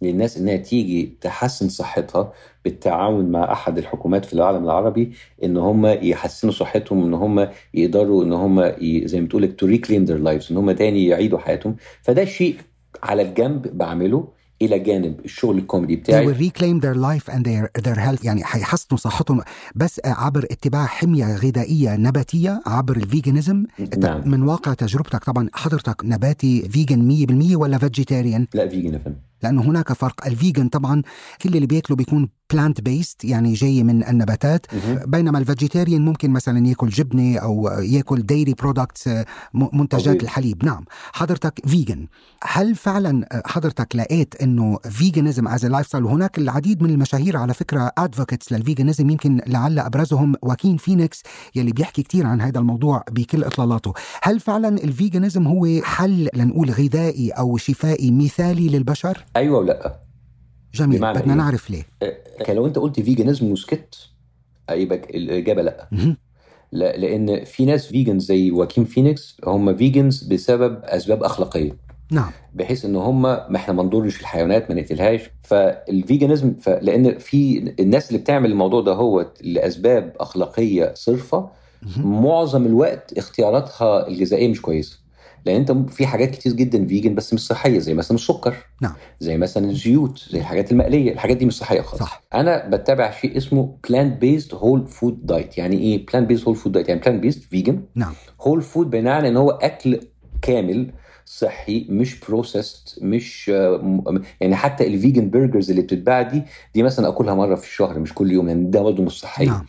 للناس إنها تيجي تحسن صحتها بالتعاون مع أحد الحكومات في العالم العربي إن هم يحسنوا صحتهم إن هم يقدروا إن هم زي ما بتقول to reclaim their lives إن هم تاني يعيدوا حياتهم. فده شيء على الجنب بعمله. إلى جانب الشغل الكوميدي They بتاعي. will reclaim their life and their their health. يعني حيحسنوا صحتهم. بس عبر اتباع حمية غذائية نباتية عبر ال veganism نعم. من واقع تجربتك. طبعا حضرتك نباتي vegan 100% ولا vegetarian لا vegan يا فندم. لأنه هناك فرق. ال vegan طبعا كل اللي بياكله بيكون plant based يعني جاي من النباتات. بينما ال vegetarian ممكن مثلا ياكل جبنة أو ياكل dairy products منتجات طبيعي. الحليب. نعم. حضرتك vegan هل فعلا حضرتك لقيت إنه veganism as lifestyle وهناك العديد من المشاهير على فكرة advocates لل veganism يمكن لعل أبرزهم واكين فينيكس يلي بيحكي كثير عن هذا الموضوع بكل إطلالاته. هل فعلا ال veganism هو حل لنقول غذائي أو شفائي مثالي للبشر؟ أيوه ولا جميل. بمعنى بدنا إيه؟ نعرف ليه. كان لو أنت قلت veganism وسكت يبقى الإجابة لأ. لا لأن في ناس vegans زي واكيم فينيكس هم vegans بسبب أسباب أخلاقية. نعم. بحيث إن هم ما إحنا ما نضرش الحيوانات ما نقتلهاش. فال veganism. لأن في الناس اللي بتعمل الموضوع ده هو لأسباب أخلاقية صرفة معظم الوقت اختياراتها الغذائية مش كويسة. لأن انت في حاجات كتير جدا vegan بس مش صحية زي مثلا السكر نعم. زي مثلا الزيوت زي الحاجات المقلية الحاجات دي مش صحية خالص. صح. أنا بتبع شيء اسمه plant based whole food diet يعني إيه plant based whole food diet يعني plant based vegan نعم. whole food بمعنى إن هو أكل كامل صحي مش processed مش يعني حتى ال vegan burgers اللي بتتباع دي دي مثلا أكلها مرة في الشهر مش كل يوم يعني ده برضه مش صحي نعم.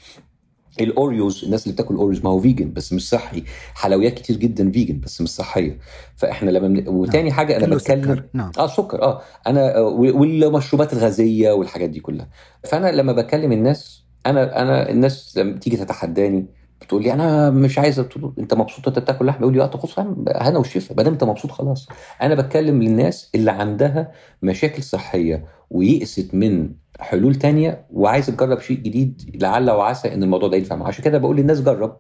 ال Oreos الناس اللي بتاكل Oreos ما هو vegan بس مش صحي. حلويات كتير جدا vegan بس مش صحية. فإحنا لما من... وتاني حاجة أنا بتكلم سكر. نعم. آه سكر. آه. أنا والمشروبات الغازية والحاجات دي كلها. فأنا لما بكلم الناس أنا أنا الناس لما تيجي تتحداني بتقول لي أنا مش عايز. أنت مبسوط انت بتاكل لحمة؟ يقول لي آه بالصحة والهنا والشفا ما دام أنت مبسوط خلاص. أنا بتكلم للناس اللي عندها مشاكل صحية ويئست من حلول تانية وعايز تجرب شيء جديد لعل وعسى إن الموضوع ده ينفع. معاه عشان كده بقول للناس جرب.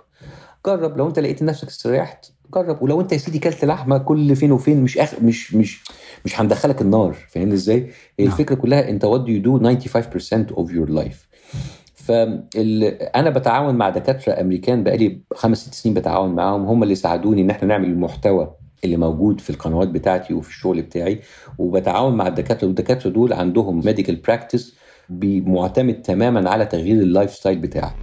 جرب لو أنت لقيت نفسك استريحت جرب. ولو أنت يا سيدي كلت لحمة كل فين وفين مش أخ... مش مش مش هندخلك النار. فاهمني إزاي؟ نعم. الفكرة كلها انت do you do 95% of your life. فال... أنا بتعاون مع دكاترة أمريكان بقالي خمس ست سنين بتعاون معاهم. هم اللي ساعدوني إن إحنا نعمل المحتوى اللي موجود في القنوات بتاعتي وفي الشغل بتاعي. وبتعاون مع الدكاترة والدكاترة دول عندهم ميديكال براكتس معتمد تماما على تغيير اللايف ستايل بتاعك.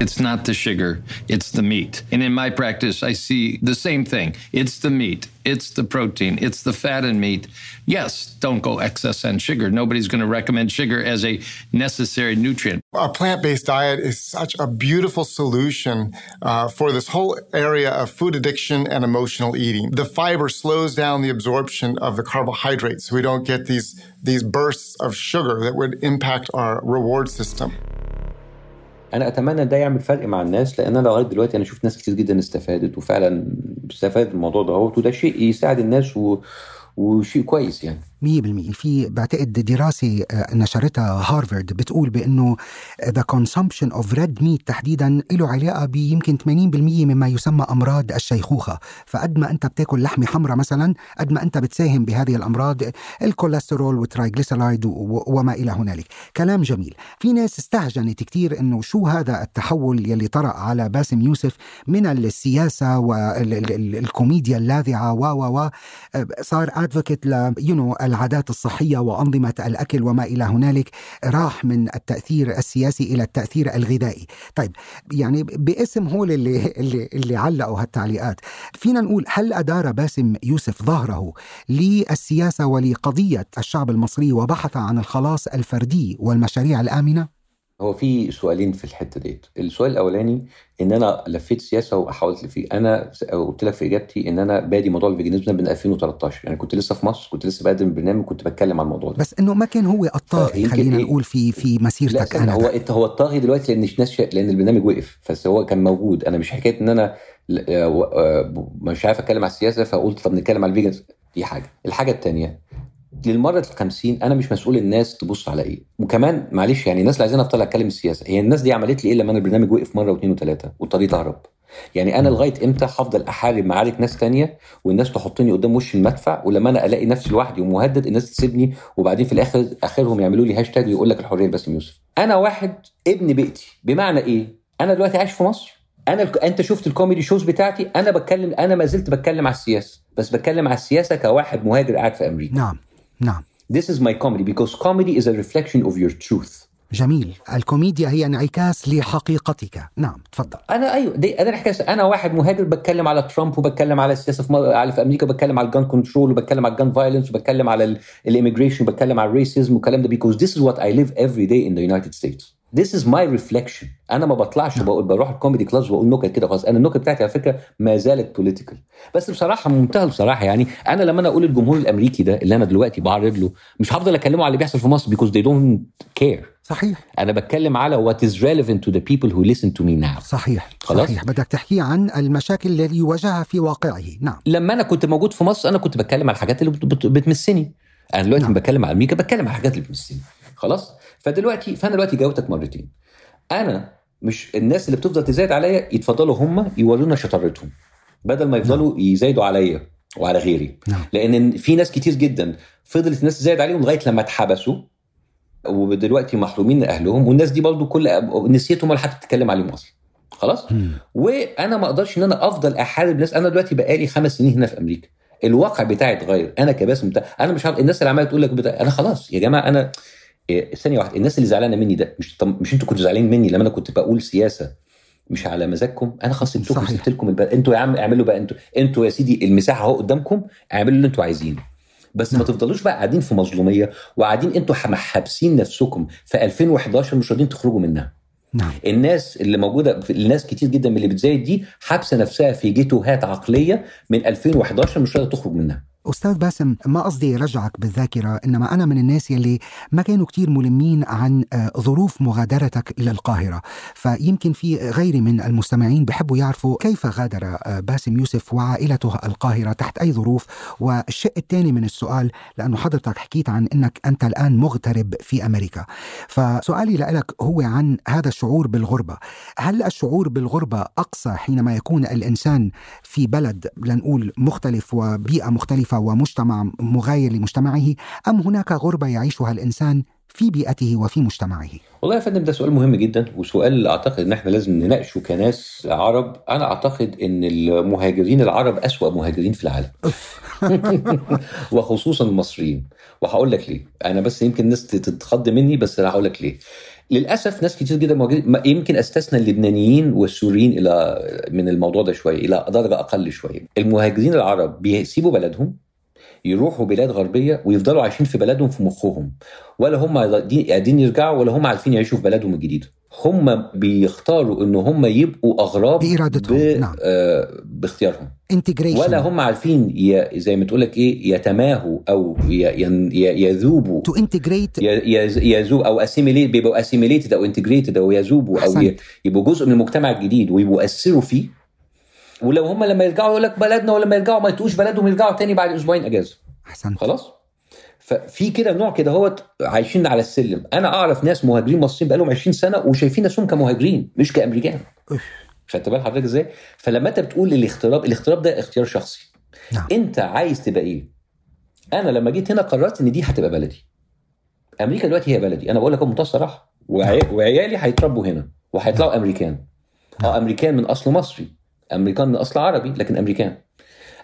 It's not the sugar, it's the meat. And in my practice, I see the same thing. It's the meat, it's the protein, it's the fat in meat. Yes, don't go excess on sugar. Nobody's going to recommend sugar as a necessary nutrient. A plant based diet is such a beautiful solution uh, for this whole area of food addiction and emotional eating. The fiber slows down the absorption of the carbohydrates, so we don't get these, these bursts of sugar that would impact our reward system. أنا اتمنى ده يعمل فرق مع الناس لأن أنا لغاية دلوقتي أنا شفت ناس كتير جدا استفادت وفعلا استفادت الموضوع ده وده شيء يساعد الناس و... وشيء كويس يعني. 100% في بعتقد دراسة آه، نشرتها هارفارد بتقول بأنه the consumption of red meat تحديدا له علاقة بيمكن 80% مما يسمى أمراض الشيخوخة. فقد ما أنت بتاكل لحمة حمراء مثلا قد ما أنت بتساهم بهذه الأمراض الكوليسترول وال triglyceride وما إلى هنالك. كلام جميل. في ناس استهجنت كتير أنه شو هذا التحول يلي طرأ على باسم يوسف من السياسة والكوميديا اللاذعة و و و صار ادفوكيت ل you know, العادات الصحية وأنظمة الأكل وما إلى هنالك راح من التأثير السياسي إلى التأثير الغذائي. طيب يعني باسم هول اللي اللي اللي علقوا هالتعليقات. فينا نقول هل أدار باسم يوسف ظهره للسياسة ولقضية الشعب المصري وبحث عن الخلاص الفردي والمشاريع الآمنة؟ هو في سؤالين في الحتة ديت. السؤال الأولاني إن أنا لفيت سياسة وحاولت فيه أنا قلت لك في إجابتي إن أنا بادي موضوع الفيجنزم من 2013 يعني كنت لسه في مصر كنت لسه بقدم برنامج كنت بتكلم عن الموضوع ده. بس إنه ما كان هو الطاغي فيمكن خلينا إيه؟ نقول في في مسيرتك أنا. هو انت هو الطاغي دلوقتي لأن شا... لأن البرنامج وقف بس هو كان موجود. أنا مش حكاية إن أنا آه، آه، مش عارف أتكلم على السياسة فقلت طب نتكلم على ال vegans دي حاجة. الحاجة الثانية للمرة الخمسين أنا مش مسؤول الناس تبص على إيه. وكمان معلش يعني الناس اللي عايزين أفضل أتكلم السياسة هي الناس دي عملت لي إيه لما أنا البرنامج وقف مرة واثنين وثلاثه واضطريت اهرب يعني أنا لغاية إمتى هفضل أحارب معارك ناس تانية والناس تحطني قدام وش المدفع ولما أنا ألاقي نفسي لوحدي ومهدد الناس تسيبني وبعدين في الآخر آخرهم يعملوا لي هاشتاج ويقول لك الحرية باسم يوسف؟ أنا واحد ابن بيئتي بمعنى إيه؟ أنا دلوقتي عايش في مصر. أنا الك... أنت شفت ال comedy shows بتاعتي أنا بتكلم أنا ما زلت بتكلم على السياسة بس بتكلم على السياسة كواحد مهاجر قاعد في أمريكا. نعم. نعم This is my comedy because comedy is a reflection of your truth. جميل الكوميديا هي انعكاس لحقيقتك نعم تفضل أنا أيوه دي أنا الحكاية أنا واحد مهاجر بتكلم على ترامب وبتكلم على السياسة في. على في أمريكا بتكلم على ال gun control وبتكلم على ال gun violence وبتكلم على ال immigration وبتكلم على ال racism والكلام ده because this is what I live every day in the United States. This is my reflection. أنا ما بطلعش بقول بروح ال comedy class وأقول نكت كده خلاص. أنا النكت بتاعتي على فكرة ما زالت political بس بصراحة منتهى بصراحه يعني أنا لما أنا أقول الجمهور الأمريكي ده اللي أنا دلوقتي بعرض له مش هفضل أكلمه على اللي بيحصل في مصر because they don't care. صحيح. أنا بتكلم على what is relevant to the people who listen to me now. صحيح. خلاص؟ صحيح. بدك تحكي عن المشاكل التي يواجهها في واقعه. نعم. لما أنا كنت موجود في مصر أنا كنت بتكلم على الحاجات اللي بت- بت- بتمسني. أنا دلوقتي نعم. نعم. بتكلم على أمريكا بتكلم على الحاجات اللي بتمسني. خلاص؟ فدلوقتي فأنا دلوقتي جاوبتك مرتين. أنا مش الناس اللي بتفضل تزايد عليا يتفضلوا هم يورونا شطارتهم بدل ما يفضلوا يزايدوا عليا وعلى غيري. نعم. لأن في ناس كتير جدا فضلت الناس تزايد عليهم لغاية لما اتحبسوا ودلوقتي محرومين أهلهم والناس دي برضو كل نسيتهم ولا حتى بتتكلم عليهم أصلا. خلاص؟ مم. وأنا ما أقدرش إن أنا أفضل أحارب ناس أنا دلوقتي بقالي خمس سنين هنا في أمريكا. الواقع بتاعي اتغير. أنا كباسم بتاع أنا مش عارف الناس اللي عمالة تقول لك بتاع أنا خلاص يا جماعة أنا ثانية واحدة الناس اللي زعلانة مني ده مش طب مش أنتوا كنتوا زعلانين مني لما أنا كنت بقول سياسة مش على مزاجكم؟ أنا خلاص سبتكم صحيح. سبت لكم البلد. أنتوا يا عم اعملوا بقى أنتوا أنتوا يا سيدي المساحة أهو قدامكم اعملوا اللي أنتوا عايزينه. بس ما تفضلوش بقى قاعدين في مظلومية وقاعدين أنتوا حابسين نفسكم في 2011 مش راضيين تخرجوا منها. نعم. الناس اللي موجودة الناس كتير جدا من اللي بتزايد دي حابسة نفسها في جيتوهات عقلية من 2011 مش قادره تخرج منها. أستاذ باسم ما قصدي رجعك بالذاكرة إنما أنا من الناس يلي ما كانوا كتير ملمين عن آه، ظروف مغادرتك للقاهرة. فيمكن في غيري من المستمعين بحبوا يعرفوا كيف غادر آه، باسم يوسف وعائلته القاهرة تحت أي ظروف. والشق الثاني من السؤال لأنه حضرتك حكيت عن أنك أنت الآن مغترب في أمريكا. فسؤالي لك هو عن هذا الشعور بالغربة. هل الشعور بالغربة أقصى حينما يكون الإنسان في بلد لنقول مختلف وبيئة مختلفة ومجتمع مغاير لمجتمعه أم هناك غربة يعيشها الإنسان في بيئته وفي مجتمعه؟ والله يا فندم ده سؤال مهم جدا وسؤال أعتقد إن إحنا لازم نناقشه كناس عرب. أنا أعتقد إن المهاجرين العرب أسوأ مهاجرين في العالم. وخصوصا المصريين. وهقول لك ليه. أنا بس يمكن الناس تتخض مني بس أنا هقول لك ليه. للأسف ناس كتير جدا يمكن أستثنى اللبنانيين والسوريين إلى من الموضوع ده شوية إلى درجة أقل شوية. المهاجرين العرب بيسيبوا بلدهم يروحوا بلاد غربية ويفضلوا عايشين في بلدهم في مخهم ولا هم قاعدين يرجعوا ولا هم عارفين يعيشوا في بلدهم الجديده هم بيختاروا إن هم يبقوا أغراب بإرادتهم، ب... نعم. آه باختيارهم. ولا هم عارفين ي... زي ما تقول لك إيه يتماهوا أو ي... ي... يذوبوا. to integrate يذوب أو assimilate بيبقوا assimilated أو integrated أو يذوبوا أو ي... يبقوا جزء من المجتمع الجديد ويبقوا يأثروا فيه. ولو هم لما يرجعوا يقول لك بلدنا ولما يرجعوا ما يطيقوش بلدهم يرجعوا تاني بعد أسبوعين أجازة. أحسنت. خلاص؟ ففي كده نوع كده هو عايشين على السلم. أنا أعرف ناس مهاجرين مصريين بقالهم 20 سنة وشايفين نفسهم كمهاجرين مش كأمريكان. خدت بال حضرتك إزاي؟ فلما أنت بتقول الاغتراب الاغتراب ده اختيار شخصي. نعم. أنت عايز تبقى إيه؟ أنا لما جيت هنا قررت إن دي هتبقى بلدي. أمريكا دلوقتي هي بلدي. أنا بقول لك بمنتهى الصراحه وعي... وعيالي هيتربوا هنا وهيطلعوا أمريكان. آه أمريكان من أصل مصري. أمريكان من أصل عربي لكن أمريكان.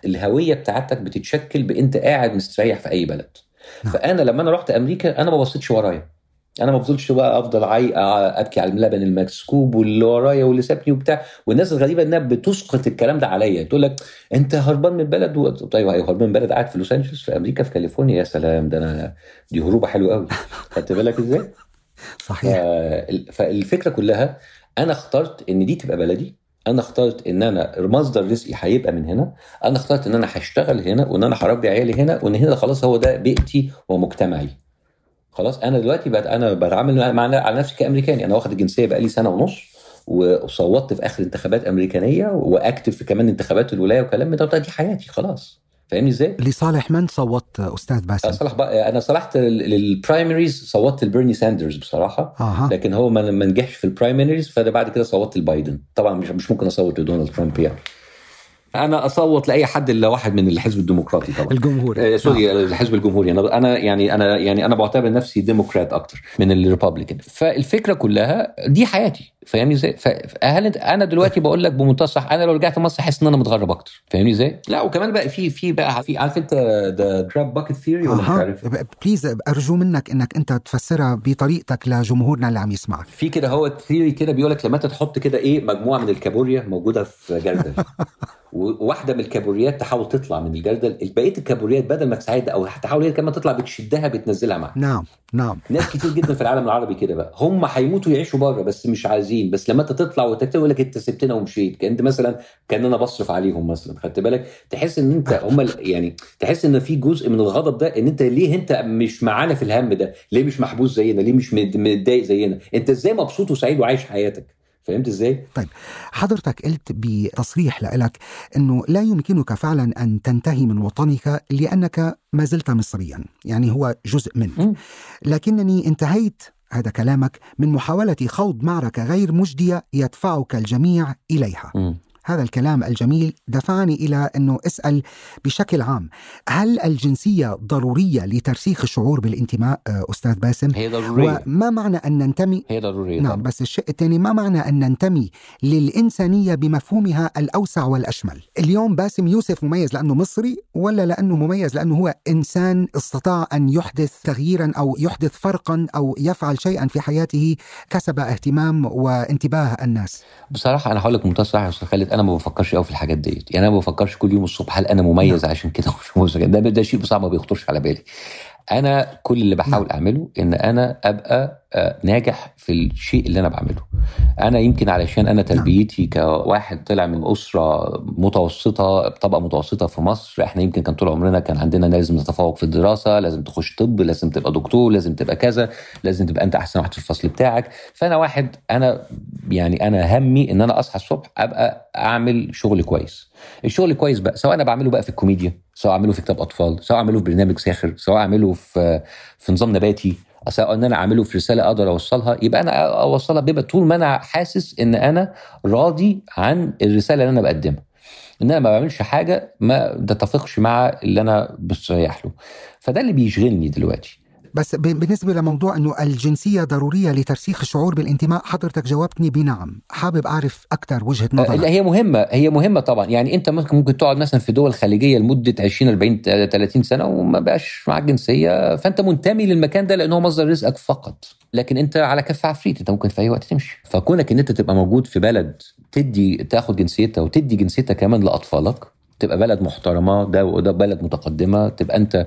الهوية بتاعتك بتتشكل بأنت قاعد مستريح في أي بلد. نعم. فأنا لما أنا رحت أمريكا أنا ما بصيتش ورايا. أنا ما فضلتش بقى أفضل عاي أبكي على اللبن المسكوب واللي ورايا واللي سابني وبتاع. والناس الغريبة إنها بتسقط الكلام ده عليا. تقول لك أنت هربان من بلد و... طيب أيوة، هربان من بلد قاعد في لوس أنجلوس في أمريكا في كاليفورنيا. يا سلام ده أنا دي هروبه حلوة قوي خدت بالك إزاي؟ صحيح. ف- فالفكرة كلها أنا اخترت إن دي تبقى بلدي. أنا اخترت إن أنا مصدر رزقي هيبقى من هنا أنا اخترت إن أنا هشتغل هنا وإن أنا هربي عيالي هنا وإن هنا خلاص هو ده بيئتي ومجتمعي. خلاص أنا دلوقتي بقى أنا بتعامل مع على نفسي كأمريكاني. أنا واخد الجنسية بقى لي سنة ونص وصوتت في آخر انتخابات أمريكانية و active في كمان انتخابات الولاية وكلام ده دي حياتي خلاص. فاهمني إزاي؟ لصالح من صوت أستاذ باسم؟ لصالح بقى أنا صوتت لل primaries صوتت لبرني ساندرز بصراحة أها. لكن هو ما ما نجحش في ال primaries فأنا بعد كده صوتت لبايدن طبعا مش مش ممكن أصوت لدونالد ترامب يعني أنا أصوت لأي حد إلا واحد من الحزب الديمقراطي طبعا الجمهوري. آه sorry الحزب الجمهوري أنا أنا يعني أنا يعني أنا بعتبر نفسي ديمقراط أكتر من ال Republican فالفكرة كلها دي حياتي فاهمني إزاي؟ فهل أنت أنا دلوقتي بقول لك بمنتهى الصح أنا لو رجعت مصر أحس إن أنا متغرب أكتر فاهمني إزاي؟ لا وكمان بقى في في بقى في عارف أنت the crab bucket theory ولا مش. عارف؟ please أرجو منك إنك أنت تفسرها بطريقتك لجمهورنا اللي عم يسمعك في كده هو theory كده بيقول لك لما أنت تحط كده إيه مجموعة من الكابوريا موجودة في جردل وواحدة من الكابوريات تحاول تطلع من الجردل بقية الكابوريات بدل ما تساعدها أو تحاول هي كمان تطلع بتشدها بتنزلها معاها نعم نعم. ناس كتير جدا في العالم العربي كده بقى. هم هيموتوا يعيشوا بره بس مش عايزين. بس لما انت تطلع وتكتب يقول لك انت سبتنا ومشيت. كأن انت مثلا كأن أنا بصرف عليهم مثلا. خدت بالك؟ تحس إن انت هم يعني تحس إن في جزء من الغضب ده إن انت ليه أنت مش معانا في الهم ده؟ ليه مش محبوس زينا؟ ليه مش متضايق زينا؟ أنت إزاي مبسوط وسعيد وعايش حياتك؟ فهمت إزاي طيب حضرتك قلت بتصريح لك إنه لا يمكنك فعلا أن تنتهي من وطنك لأنك ما زلت مصريا يعني هو جزء منك مم. لكنني انتهيت هذا كلامك من محاولة خوض معركة غير مجدية يدفعك الجميع إليها مم. هذا الكلام الجميل دفعني إلى أنه أسأل بشكل عام هل الجنسية ضرورية لترسيخ الشعور بالانتماء آه، أستاذ باسم؟ هي ضرورية. وما معنى أن ننتمي؟ هي ضرورية نعم. بس الشيء الثاني ما معنى أن ننتمي للإنسانية بمفهومها الأوسع والأشمل؟ اليوم باسم يوسف مميز لأنه مصري ولا لأنه مميز لأنه هو إنسان استطاع أن يحدث تغييرا أو يحدث فرقا أو يفعل شيئا في حياته كسب اهتمام وانتباه الناس؟ بصراحة أنا هقول لك الصراحه يا أستاذ خالد. أنا ما بفكرش قوي في الحاجات ديت. يعني أنا ما بفكرش كل يوم الصبح هل أنا مميز عشان كده؟ ده ده شيء بصراحه ما بيخطرش على بالي. أنا كل اللي بحاول أعمله إن أنا أبقى آه، ناجح في الشيء اللي أنا بعمله. أنا يمكن علشان أنا تربيتي كواحد طلع من أسرة متوسطة طبقة متوسطة في مصر إحنا يمكن كان طول عمرنا كان عندنا لازم نتفوق في الدراسة لازم تخش طب لازم تبقى دكتور لازم تبقى كذا لازم تبقى أنت أحسن واحد في الفصل بتاعك. فأنا واحد أنا يعني أنا همي إن أنا أصحى الصبح أبقى أعمل شغل كويس. الشغل كويس بقى سواء أنا بعمله بقى في الكوميديا سواء أعمله في كتاب أطفال سواء أعمله في برنامج ساخر سواء أعمله في في نظام نباتي سواء إن أنا أعمله في رسالة أقدر أوصلها يبقى أنا أوصلها بيبقى طول ما أنا حاسس إن أنا راضي عن الرسالة اللي أنا بقدمها. إن أنا ما بعملش حاجة ما تتفقش مع اللي أنا بستريح له. فده اللي بيشغلني دلوقتي. بس ب- بالنسبة لموضوع أنه الجنسية ضرورية لترسيخ الشعور بالانتماء حضرتك جاوبتني بنعم. حابب أعرف أكثر وجهة لا نظرك. هي مهمة هي مهمة طبعا. يعني أنت ممكن ممكن تقعد مثلا في دول خليجية لمدة 20 40 30 سنة وما بقاش معاك جنسية فأنت منتمي للمكان ده لأن هو مصدر رزقك فقط. لكن أنت على كف عفريت أنت ممكن في أي وقت تمشي. فكونك إن أنت تبقى موجود في بلد تدي تاخد جنسيتها وتدي جنسيتها كمان لأطفالك تبقى بلد محترمة ده وده بلد متقدمة تبقى أنت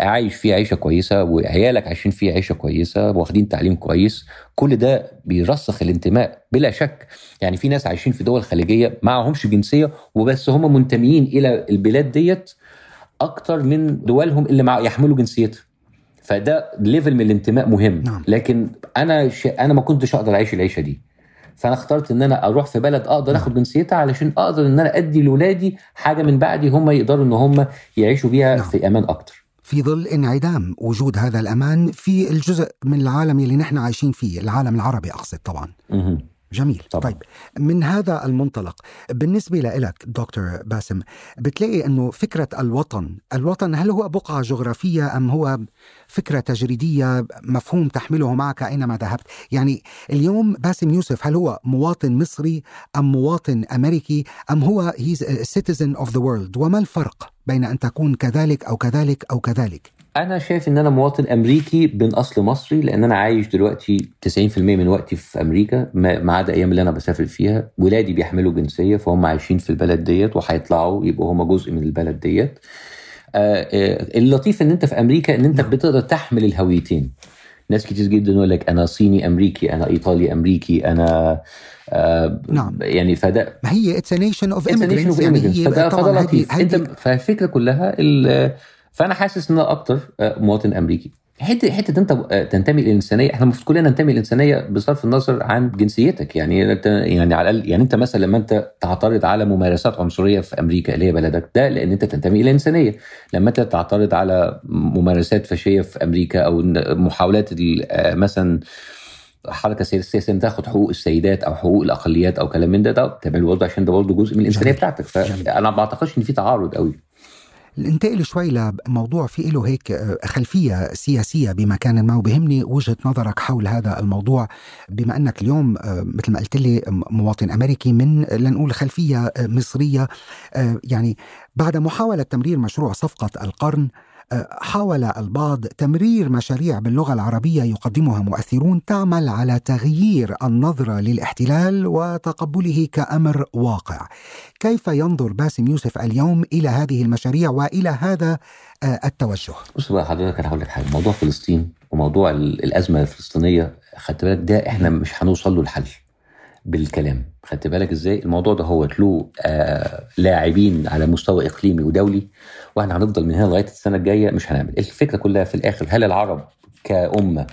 عايش فيه عيشة كويسة وعيالك عايشين فيه عيشة كويسة واخدين تعليم كويس. كل ده بيرسخ الانتماء بلا شك. يعني في ناس عايشين في دول خليجية معهمش جنسية وبس هم منتميين إلى البلاد ديت أكتر من دولهم اللي مع يحملوا جنسيتها. فده ليفل من الانتماء مهم. نعم. لكن أنا ش... أنا ما كنتش أقدر أعيش العيشة دي. فأنا اخترت إن أنا أروح في بلد أقدر آخد جنسيتها علشان أقدر إن أنا أدي لاولادي حاجة من بعدي هم يقدروا إن هم يعيشوا بيها نعم. في أمان أكتر. في ظل انعدام وجود هذا الأمان في الجزء من العالم اللي نحن عايشين فيه العالم العربي أقصد طبعا. جميل. طبعا. طيب من هذا المنطلق بالنسبة لك دكتور باسم بتلاقي أنه فكرة الوطن الوطن هل هو بقعة جغرافية أم هو فكرة تجريدية مفهوم تحمله معك أينما ذهبت؟ يعني اليوم باسم يوسف هل هو مواطن مصري أم مواطن أمريكي أم هو he's a citizen of the world وما الفرق؟ بين أن تكون كذلك أو كذلك أو كذلك. أنا شايف إن أنا مواطن أمريكي من أصل مصري لأن أنا عايش دلوقتي 90% من وقتي في أمريكا ما عدا أيام اللي أنا بسافر فيها. ولادي بيحملوا جنسية فهم عايشين في البلد ديت وهيطلعوا يبقوا هم جزء من البلد ديت. آه، آه، اللطيف إن أنت في أمريكا إن أنت بتقدر تحمل الهويتين. ناس كتير جدا يقول لك أنا صيني أمريكي أنا إيطالي أمريكي أنا آه نعم. يعني فده ما هي it's a nation of It's a nation immigrants of يعني immigrants. هي فده فده لطيف انت فالفكرة كلها فأنا حاسس إن أنا أكتر آه، مواطن أمريكي حتة حتة انت تنتمي للإنسانية. إحنا المفروض كلنا ننتمي للإنسانية بصرف النظر عن جنسيتك. يعني انت يعني على الاقل يعني انت مثلا لما انت تعترض على ممارسات عنصرية في أمريكا اللي هي بلدك ده لأن انت تنتمي إلى الانسانيه لما انت تعترض على ممارسات فاشية في أمريكا أو محاولات مثلا حركة سياسية إن تاخد حقوق السيدات أو حقوق الأقليات أو كلام من ده ده تعمله برضه عشان ده برضه جزء من الإنسانية بتاعتك. فانا ما أعتقدش إن في تعارض قوي. ننتقل شوي لموضوع في له هيك آه، خلفية سياسية بمكان ما وبهمني وجهة نظرك حول هذا الموضوع. بما أنك اليوم آه، مثل ما قلت لي مواطن أمريكي من لنقول خلفية آه، مصرية يعني بعد محاولة تمرير مشروع صفقة القرن حاول البعض تمرير مشاريع باللغة العربية يقدمها مؤثرون تعمل على تغيير النظرة للاحتلال وتقبله كأمر واقع. كيف ينظر باسم يوسف اليوم إلى هذه المشاريع وإلى هذا آه، التوجه؟ بص بقى حضرتك أنا هقول لك حاجة، موضوع فلسطين وموضوع الأزمة الفلسطينية خدت بالك ده إحنا مش هنوصل له الحل. بالكلام. خدت بالك إزاي؟ الموضوع ده هو له آه لاعبين على مستوى إقليمي ودولي وإحنا هنفضل من هنا لغاية السنة الجاية مش هنعمل. الفكرة كلها في الآخر هل العرب كأمة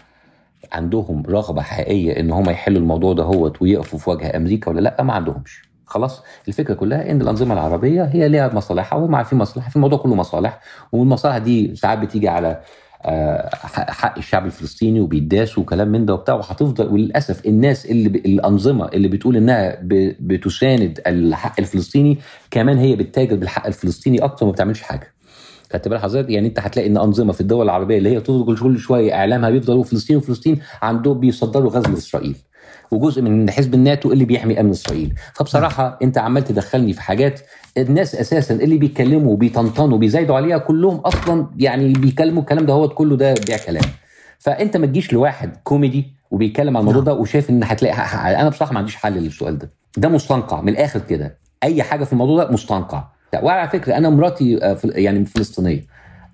عندهم رغبة حقيقية إن هم يحلوا الموضوع ده هو ويقفوا في وجه أمريكا ولا لأ؟ ما عندهمش. خلاص الفكرة كلها إن الأنظمة العربية هي ليها مصالحها وهم عارفين مصلحة في الموضوع كله مصالح والمصالح دي ساعات بتيجي على حق الشعب الفلسطيني وبيداس وكلام من ده وبتاع. وهتفضل وللأسف الناس اللي ب... الأنظمة اللي بتقول إنها ب... بتساند الحق الفلسطيني كمان هي بتتاجر بالحق الفلسطيني أكتر وما بتعملش حاجة. خدت بال حضرتك؟ يعني أنت هتلاقي إن أنظمة في الدول العربية اللي هي تفضل كل شوية إعلامها بيفضلوا فلسطين وفلسطين عندهم بيصدروا غزو لاسرائيل وجزء من حزب الناتو اللي بيحمي أمن إسرائيل. فبصراحة أنت عمال تدخلني في حاجات الناس أساسا اللي بيتكلموا وبيطنطنوا وبيزايدوا عليها كلهم أصلا يعني بيكلموا الكلام ده هو كله ده بيع كلام. فأنت ما تجيش لواحد كوميدي وبيتكلم عن الموضوع ده وشايف إن هتلاقي أنا بصراحة ما عنديش حل للسؤال ده. ده مستنقع من الآخر كده. أي حاجة في الموضوع ده مستنقع. وعلى فكرة أنا مراتي آه، يعني فلسطينية.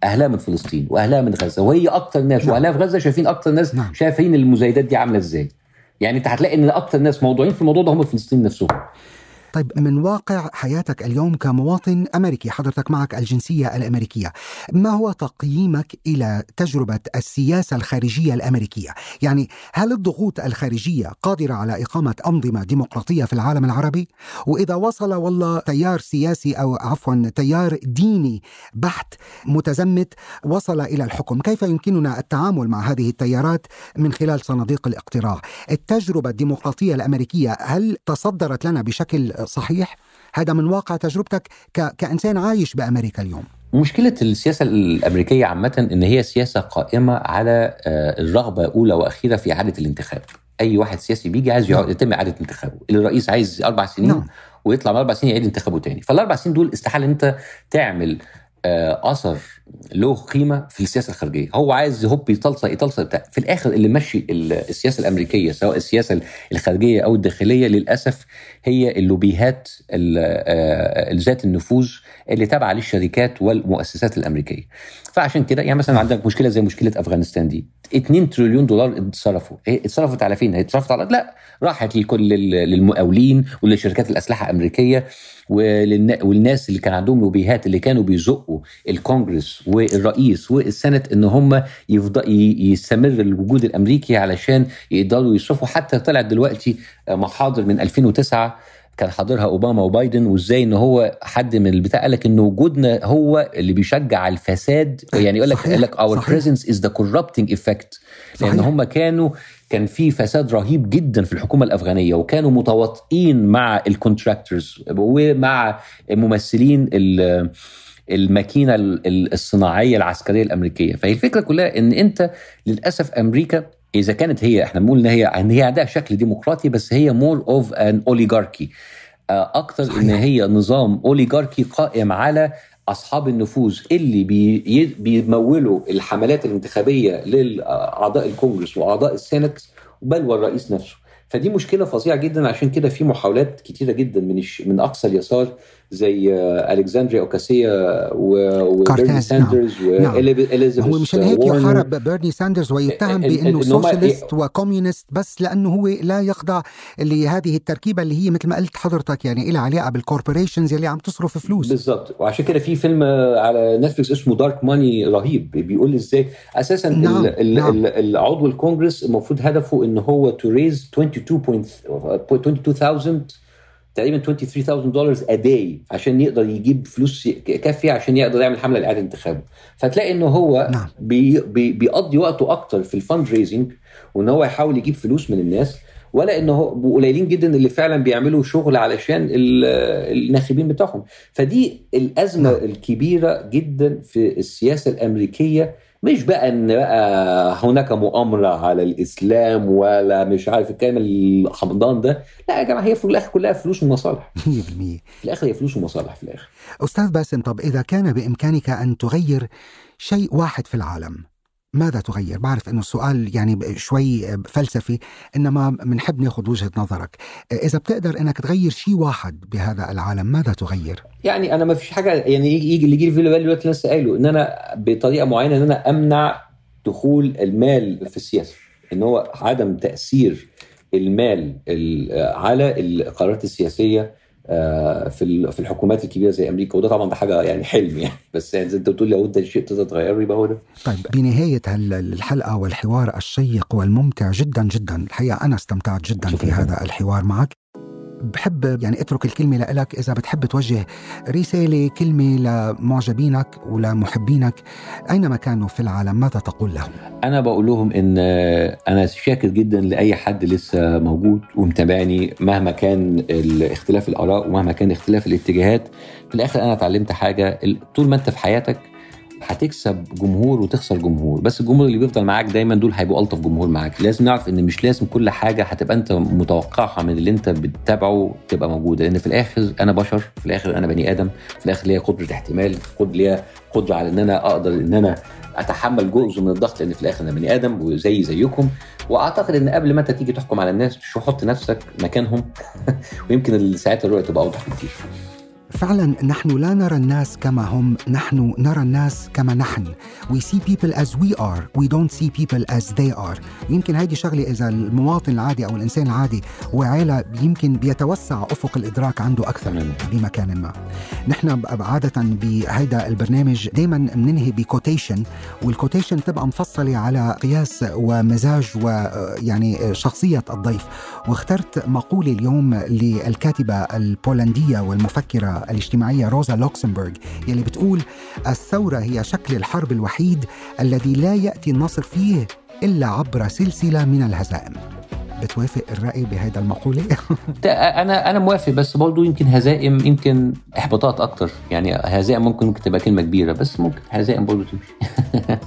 أهلها من فلسطين وأهلها من غزة وهي أكتر ناس نعم. وأهلها في غزة شايفين أكتر ناس نعم. شايفين المزايدات دي عاملة إزاي. يعني أنت هتلاقي إن أكتر ناس موضوعين في الموضوع ده هم الفلسطينيين نفسهم. طيب من واقع حياتك اليوم كمواطن أمريكي حضرتك معك الجنسية الأمريكية ما هو تقييمك إلى تجربة السياسة الخارجية الأمريكية؟ يعني هل الضغوط الخارجية قادرة على إقامة أنظمة ديمقراطية في العالم العربي؟ وإذا وصل والله تيار سياسي أو عفوا تيار ديني بحت متزمت وصل إلى الحكم كيف يمكننا التعامل مع هذه التيارات من خلال صناديق الاقتراع؟ التجربة الديمقراطية الأمريكية هل تصدرت لنا بشكل صحيح هذا من واقع تجربتك. كإنسان عايش بأمريكا اليوم مشكلة السياسة الأمريكية عامة إن هي سياسة قائمة على آه، الرغبة أولى وأخيرة في إعادة الانتخاب أي واحد سياسي بيجي عايز نعم. يتم إعادة انتخابه الرئيس عايز أربع سنين نعم. ويطلع من أربع سنين يعيد انتخابه تاني فالأربع سنين دول استحالة أنت تعمل اثر له قيمة في السياسة الخارجية. هو عايز هوب يطلصق يطلصق بتاع في الآخر اللي ماشي السياسة الأمريكية سواء السياسة الخارجية أو الداخلية للأسف هي اللوبيهات آه، ذات النفوذ اللي تابعة للشركات والمؤسسات الأمريكية. فعشان كده يعني مثلا عندك مشكلة زي مشكلة أفغانستان دي. 2 تريليون دولار اتصرفوا. إيه اتصرفت على فين؟ هي اتصرفت على لا راحت لكل للمقاولين ولشركات الأسلحة الأمريكية والناس اللي كان عندهم لوبيهات اللي كانوا بيزقوا الكونجرس والرئيس وال Senate إن هم يفضل يستمر الوجود الأمريكي علشان يقدروا يصرفوا. حتى طلع دلوقتي محاضر من 2009 كان حاضرها أوباما وبايدن وإزاي إن هو حد من البتاع؟ قال لك إن وجودنا هو اللي بيشجع الفساد. يعني يقول لك يقول لك our presence is the corrupting effect لأن هم كانوا كان في فساد رهيب جدا في الحكومة الأفغانية وكانوا متواطئين مع ال contractors ومع ممثلين الماكينة الصناعية العسكرية الأمريكية. فهي الفكرة كلها إن أنت للأسف أمريكا إذا كانت هي إحنا بنقول إن هي إن هي عندها شكل ديمقراطي بس هي more of an oligarchy. أكثر إن هي نظام أوليغاركي قائم على أصحاب النفوذ اللي بي بيمولوا الحملات الانتخابية لاعضاء الكونجرس وأعضاء ال Senate بل والرئيس نفسه. فدي مشكلة فظيعة جدا عشان كده في محاولات كتيرة جدا من من أقصى اليسار زي الكسندريا اوكاسيا و- وبيرني نعم. ساندرز نعم. واليزابيث هو مشان هيك. يحارب بيرني ساندرز ويتهم بأنه socialist و communist بس لأنه هو لا يخضع لهذه التركيبة اللي هي مثل ما قلت حضرتك يعني لها علاقة بال corporations اللي عم تصرف فلوس بالظبط وعشان كده في فيلم آه، على نتفلكس اسمه دارك ماني رهيب بيقول إزاي أساسا نعم، ال- نعم. ال- العضو الكونجرس المفروض هدفه إن هو to raise 22000 تقريبا 23000 دولار a day عشان يقدر يجيب فلوس كافية عشان يقدر يعمل حملة لإعادة انتخابه فتلاقي ان هو نعم. بي بي بيقضي وقته أكتر في ال fundraising وإن هو يحاول يجيب فلوس من الناس ولا ان هو قليلين جدا اللي فعلا بيعملوا شغل علشان ال- الناخبين بتاعهم فدي الأزمة نعم. الكبيرة جدا في السياسة الأمريكية مش بقى إن بقى هناك مؤامرة على الإسلام ولا مش عارف الكلام الحمضان ده. لا يا جماعة هي في الآخر كلها فلوس ومصالح. 100% في الآخر هي فلوس ومصالح في الآخر. أستاذ باسم طب إذا كان بإمكانك أن تغير شيء واحد في العالم ماذا تغير؟ بعرف إنه السؤال يعني شوي فلسفي إنما بنحب ناخذ وجهة نظرك، إذا بتقدر إنك تغير شيء واحد بهذا العالم ماذا تغير؟ يعني أنا ما فيش حاجة يعني يجي اللي يجي في بالي دلوقتي لسه قايله إن أنا بطريقة معينة إن أنا أمنع دخول المال في السياسة إن هو عدم تأثير المال ال- على القرارات السياسية في ال- في الحكومات الكبيرة زي أمريكا وده طبعا ده حاجة يعني حلم يعني بس يعني زي أنت بتقول لو أنت شيء تقدر تغيره يبقى هو ده طيب بنهاية الحلقة والحوار الشيق والممتع جدا جدا، الحقيقة أنا استمتعت جدا في. هذا الحوار معك. بحب يعني اترك الكلمة لك إذا بتحب توجه رسالة كلمة لمعجبينك ولمحبينك أينما كانوا في العالم ماذا تقول لهم؟ أنا بقول لهم إن أنا شاكر جدا لأي حد لسه موجود ومتابعني مهما كان اختلاف الآراء ومهما كان اختلاف الاتجاهات في الآخر أنا اتعلمت حاجة طول ما أنت في حياتك هتكسب جمهور وتخسر جمهور. بس الجمهور اللي بيفضل معاك دايما دول هيبقوا ألطف جمهور معاك. لازم نعرف إن مش لازم كل حاجة هتبقى أنت متوقعها من اللي أنت بتتابعه تبقى موجودة. لأن في الآخر أنا بشر في الآخر أنا بني آدم في الآخر ليا قدرة احتمال قدر ليا قدرة على إن أنا أقدر إن أنا أتحمل جزء من الضغط لأن في الآخر أنا بني آدم وزي زيكم. وأعتقد إن قبل ما أنت تيجي تحكم على الناس شو حط نفسك مكانهم؟ ويمكن ساعات الرؤية تبقى أوضح بكتير. فعلا نحن لا نرى الناس كما هم نحن نرى الناس كما نحن. We see people as we are we don't see people as they are. يمكن هذه شغلة إذا المواطن العادي أو الإنسان العادي وعالة يمكن بيتوسع أفق الإدراك عنده أكثر. بمكان ما. نحن عادة بهيدا البرنامج دايما بننهي ب quotation وال quotation تبقى مفصلة على قياس ومزاج ويعني شخصية الضيف. واخترت مقولة اليوم للكاتبة البولندية والمفكرة الاجتماعية روزا لوكسمبورغ يلي بتقول الثورة هي شكل الحرب الوحيد الذي لا يأتي النصر فيه إلا عبر سلسلة من الهزائم. بتوافق الرأي بهذا المقولة؟ ده أنا أنا موافق بس برضه يمكن هزائم يمكن إحباطات أكتر. يعني هزائم ممكن ممكن تبقى كلمة كبيرة بس ممكن هزائم برضه تمشي.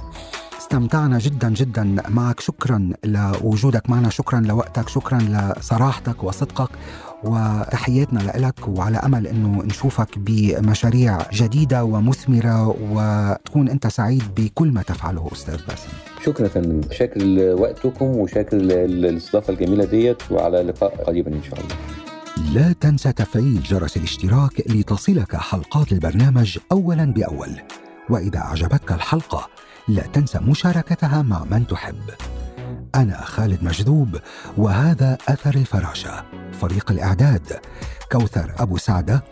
استمتعنا جدا جدا معك. شكرا لوجودك معنا شكرا لوقتك شكرا لصراحتك وصدقك. وتحياتنا لك وعلى أمل إنه نشوفك بمشاريع جديدة ومثمرة وتكون أنت سعيد بكل ما تفعله أستاذ باسم. شكرا فندم. شاكر لوقتكم وشاكر للاستضافة الجميلة ديت وعلى لقاء قريبا إن شاء الله. لا تنسى تفعيل جرس الاشتراك لتصلك حلقات البرنامج اولا بأول. وإذا أعجبتك الحلقة لا تنسى مشاركتها مع من تحب. أنا خالد مجذوب وهذا أثر الفراشة. فريق الإعداد كوثر أبو سعدة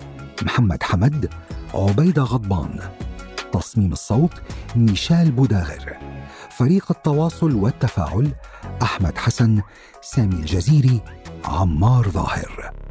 محمد حمد عبيده غضبان. تصميم الصوت ميشال بوداغر. فريق التواصل والتفاعل أحمد حسن سامي الجزيري عمار ظاهر.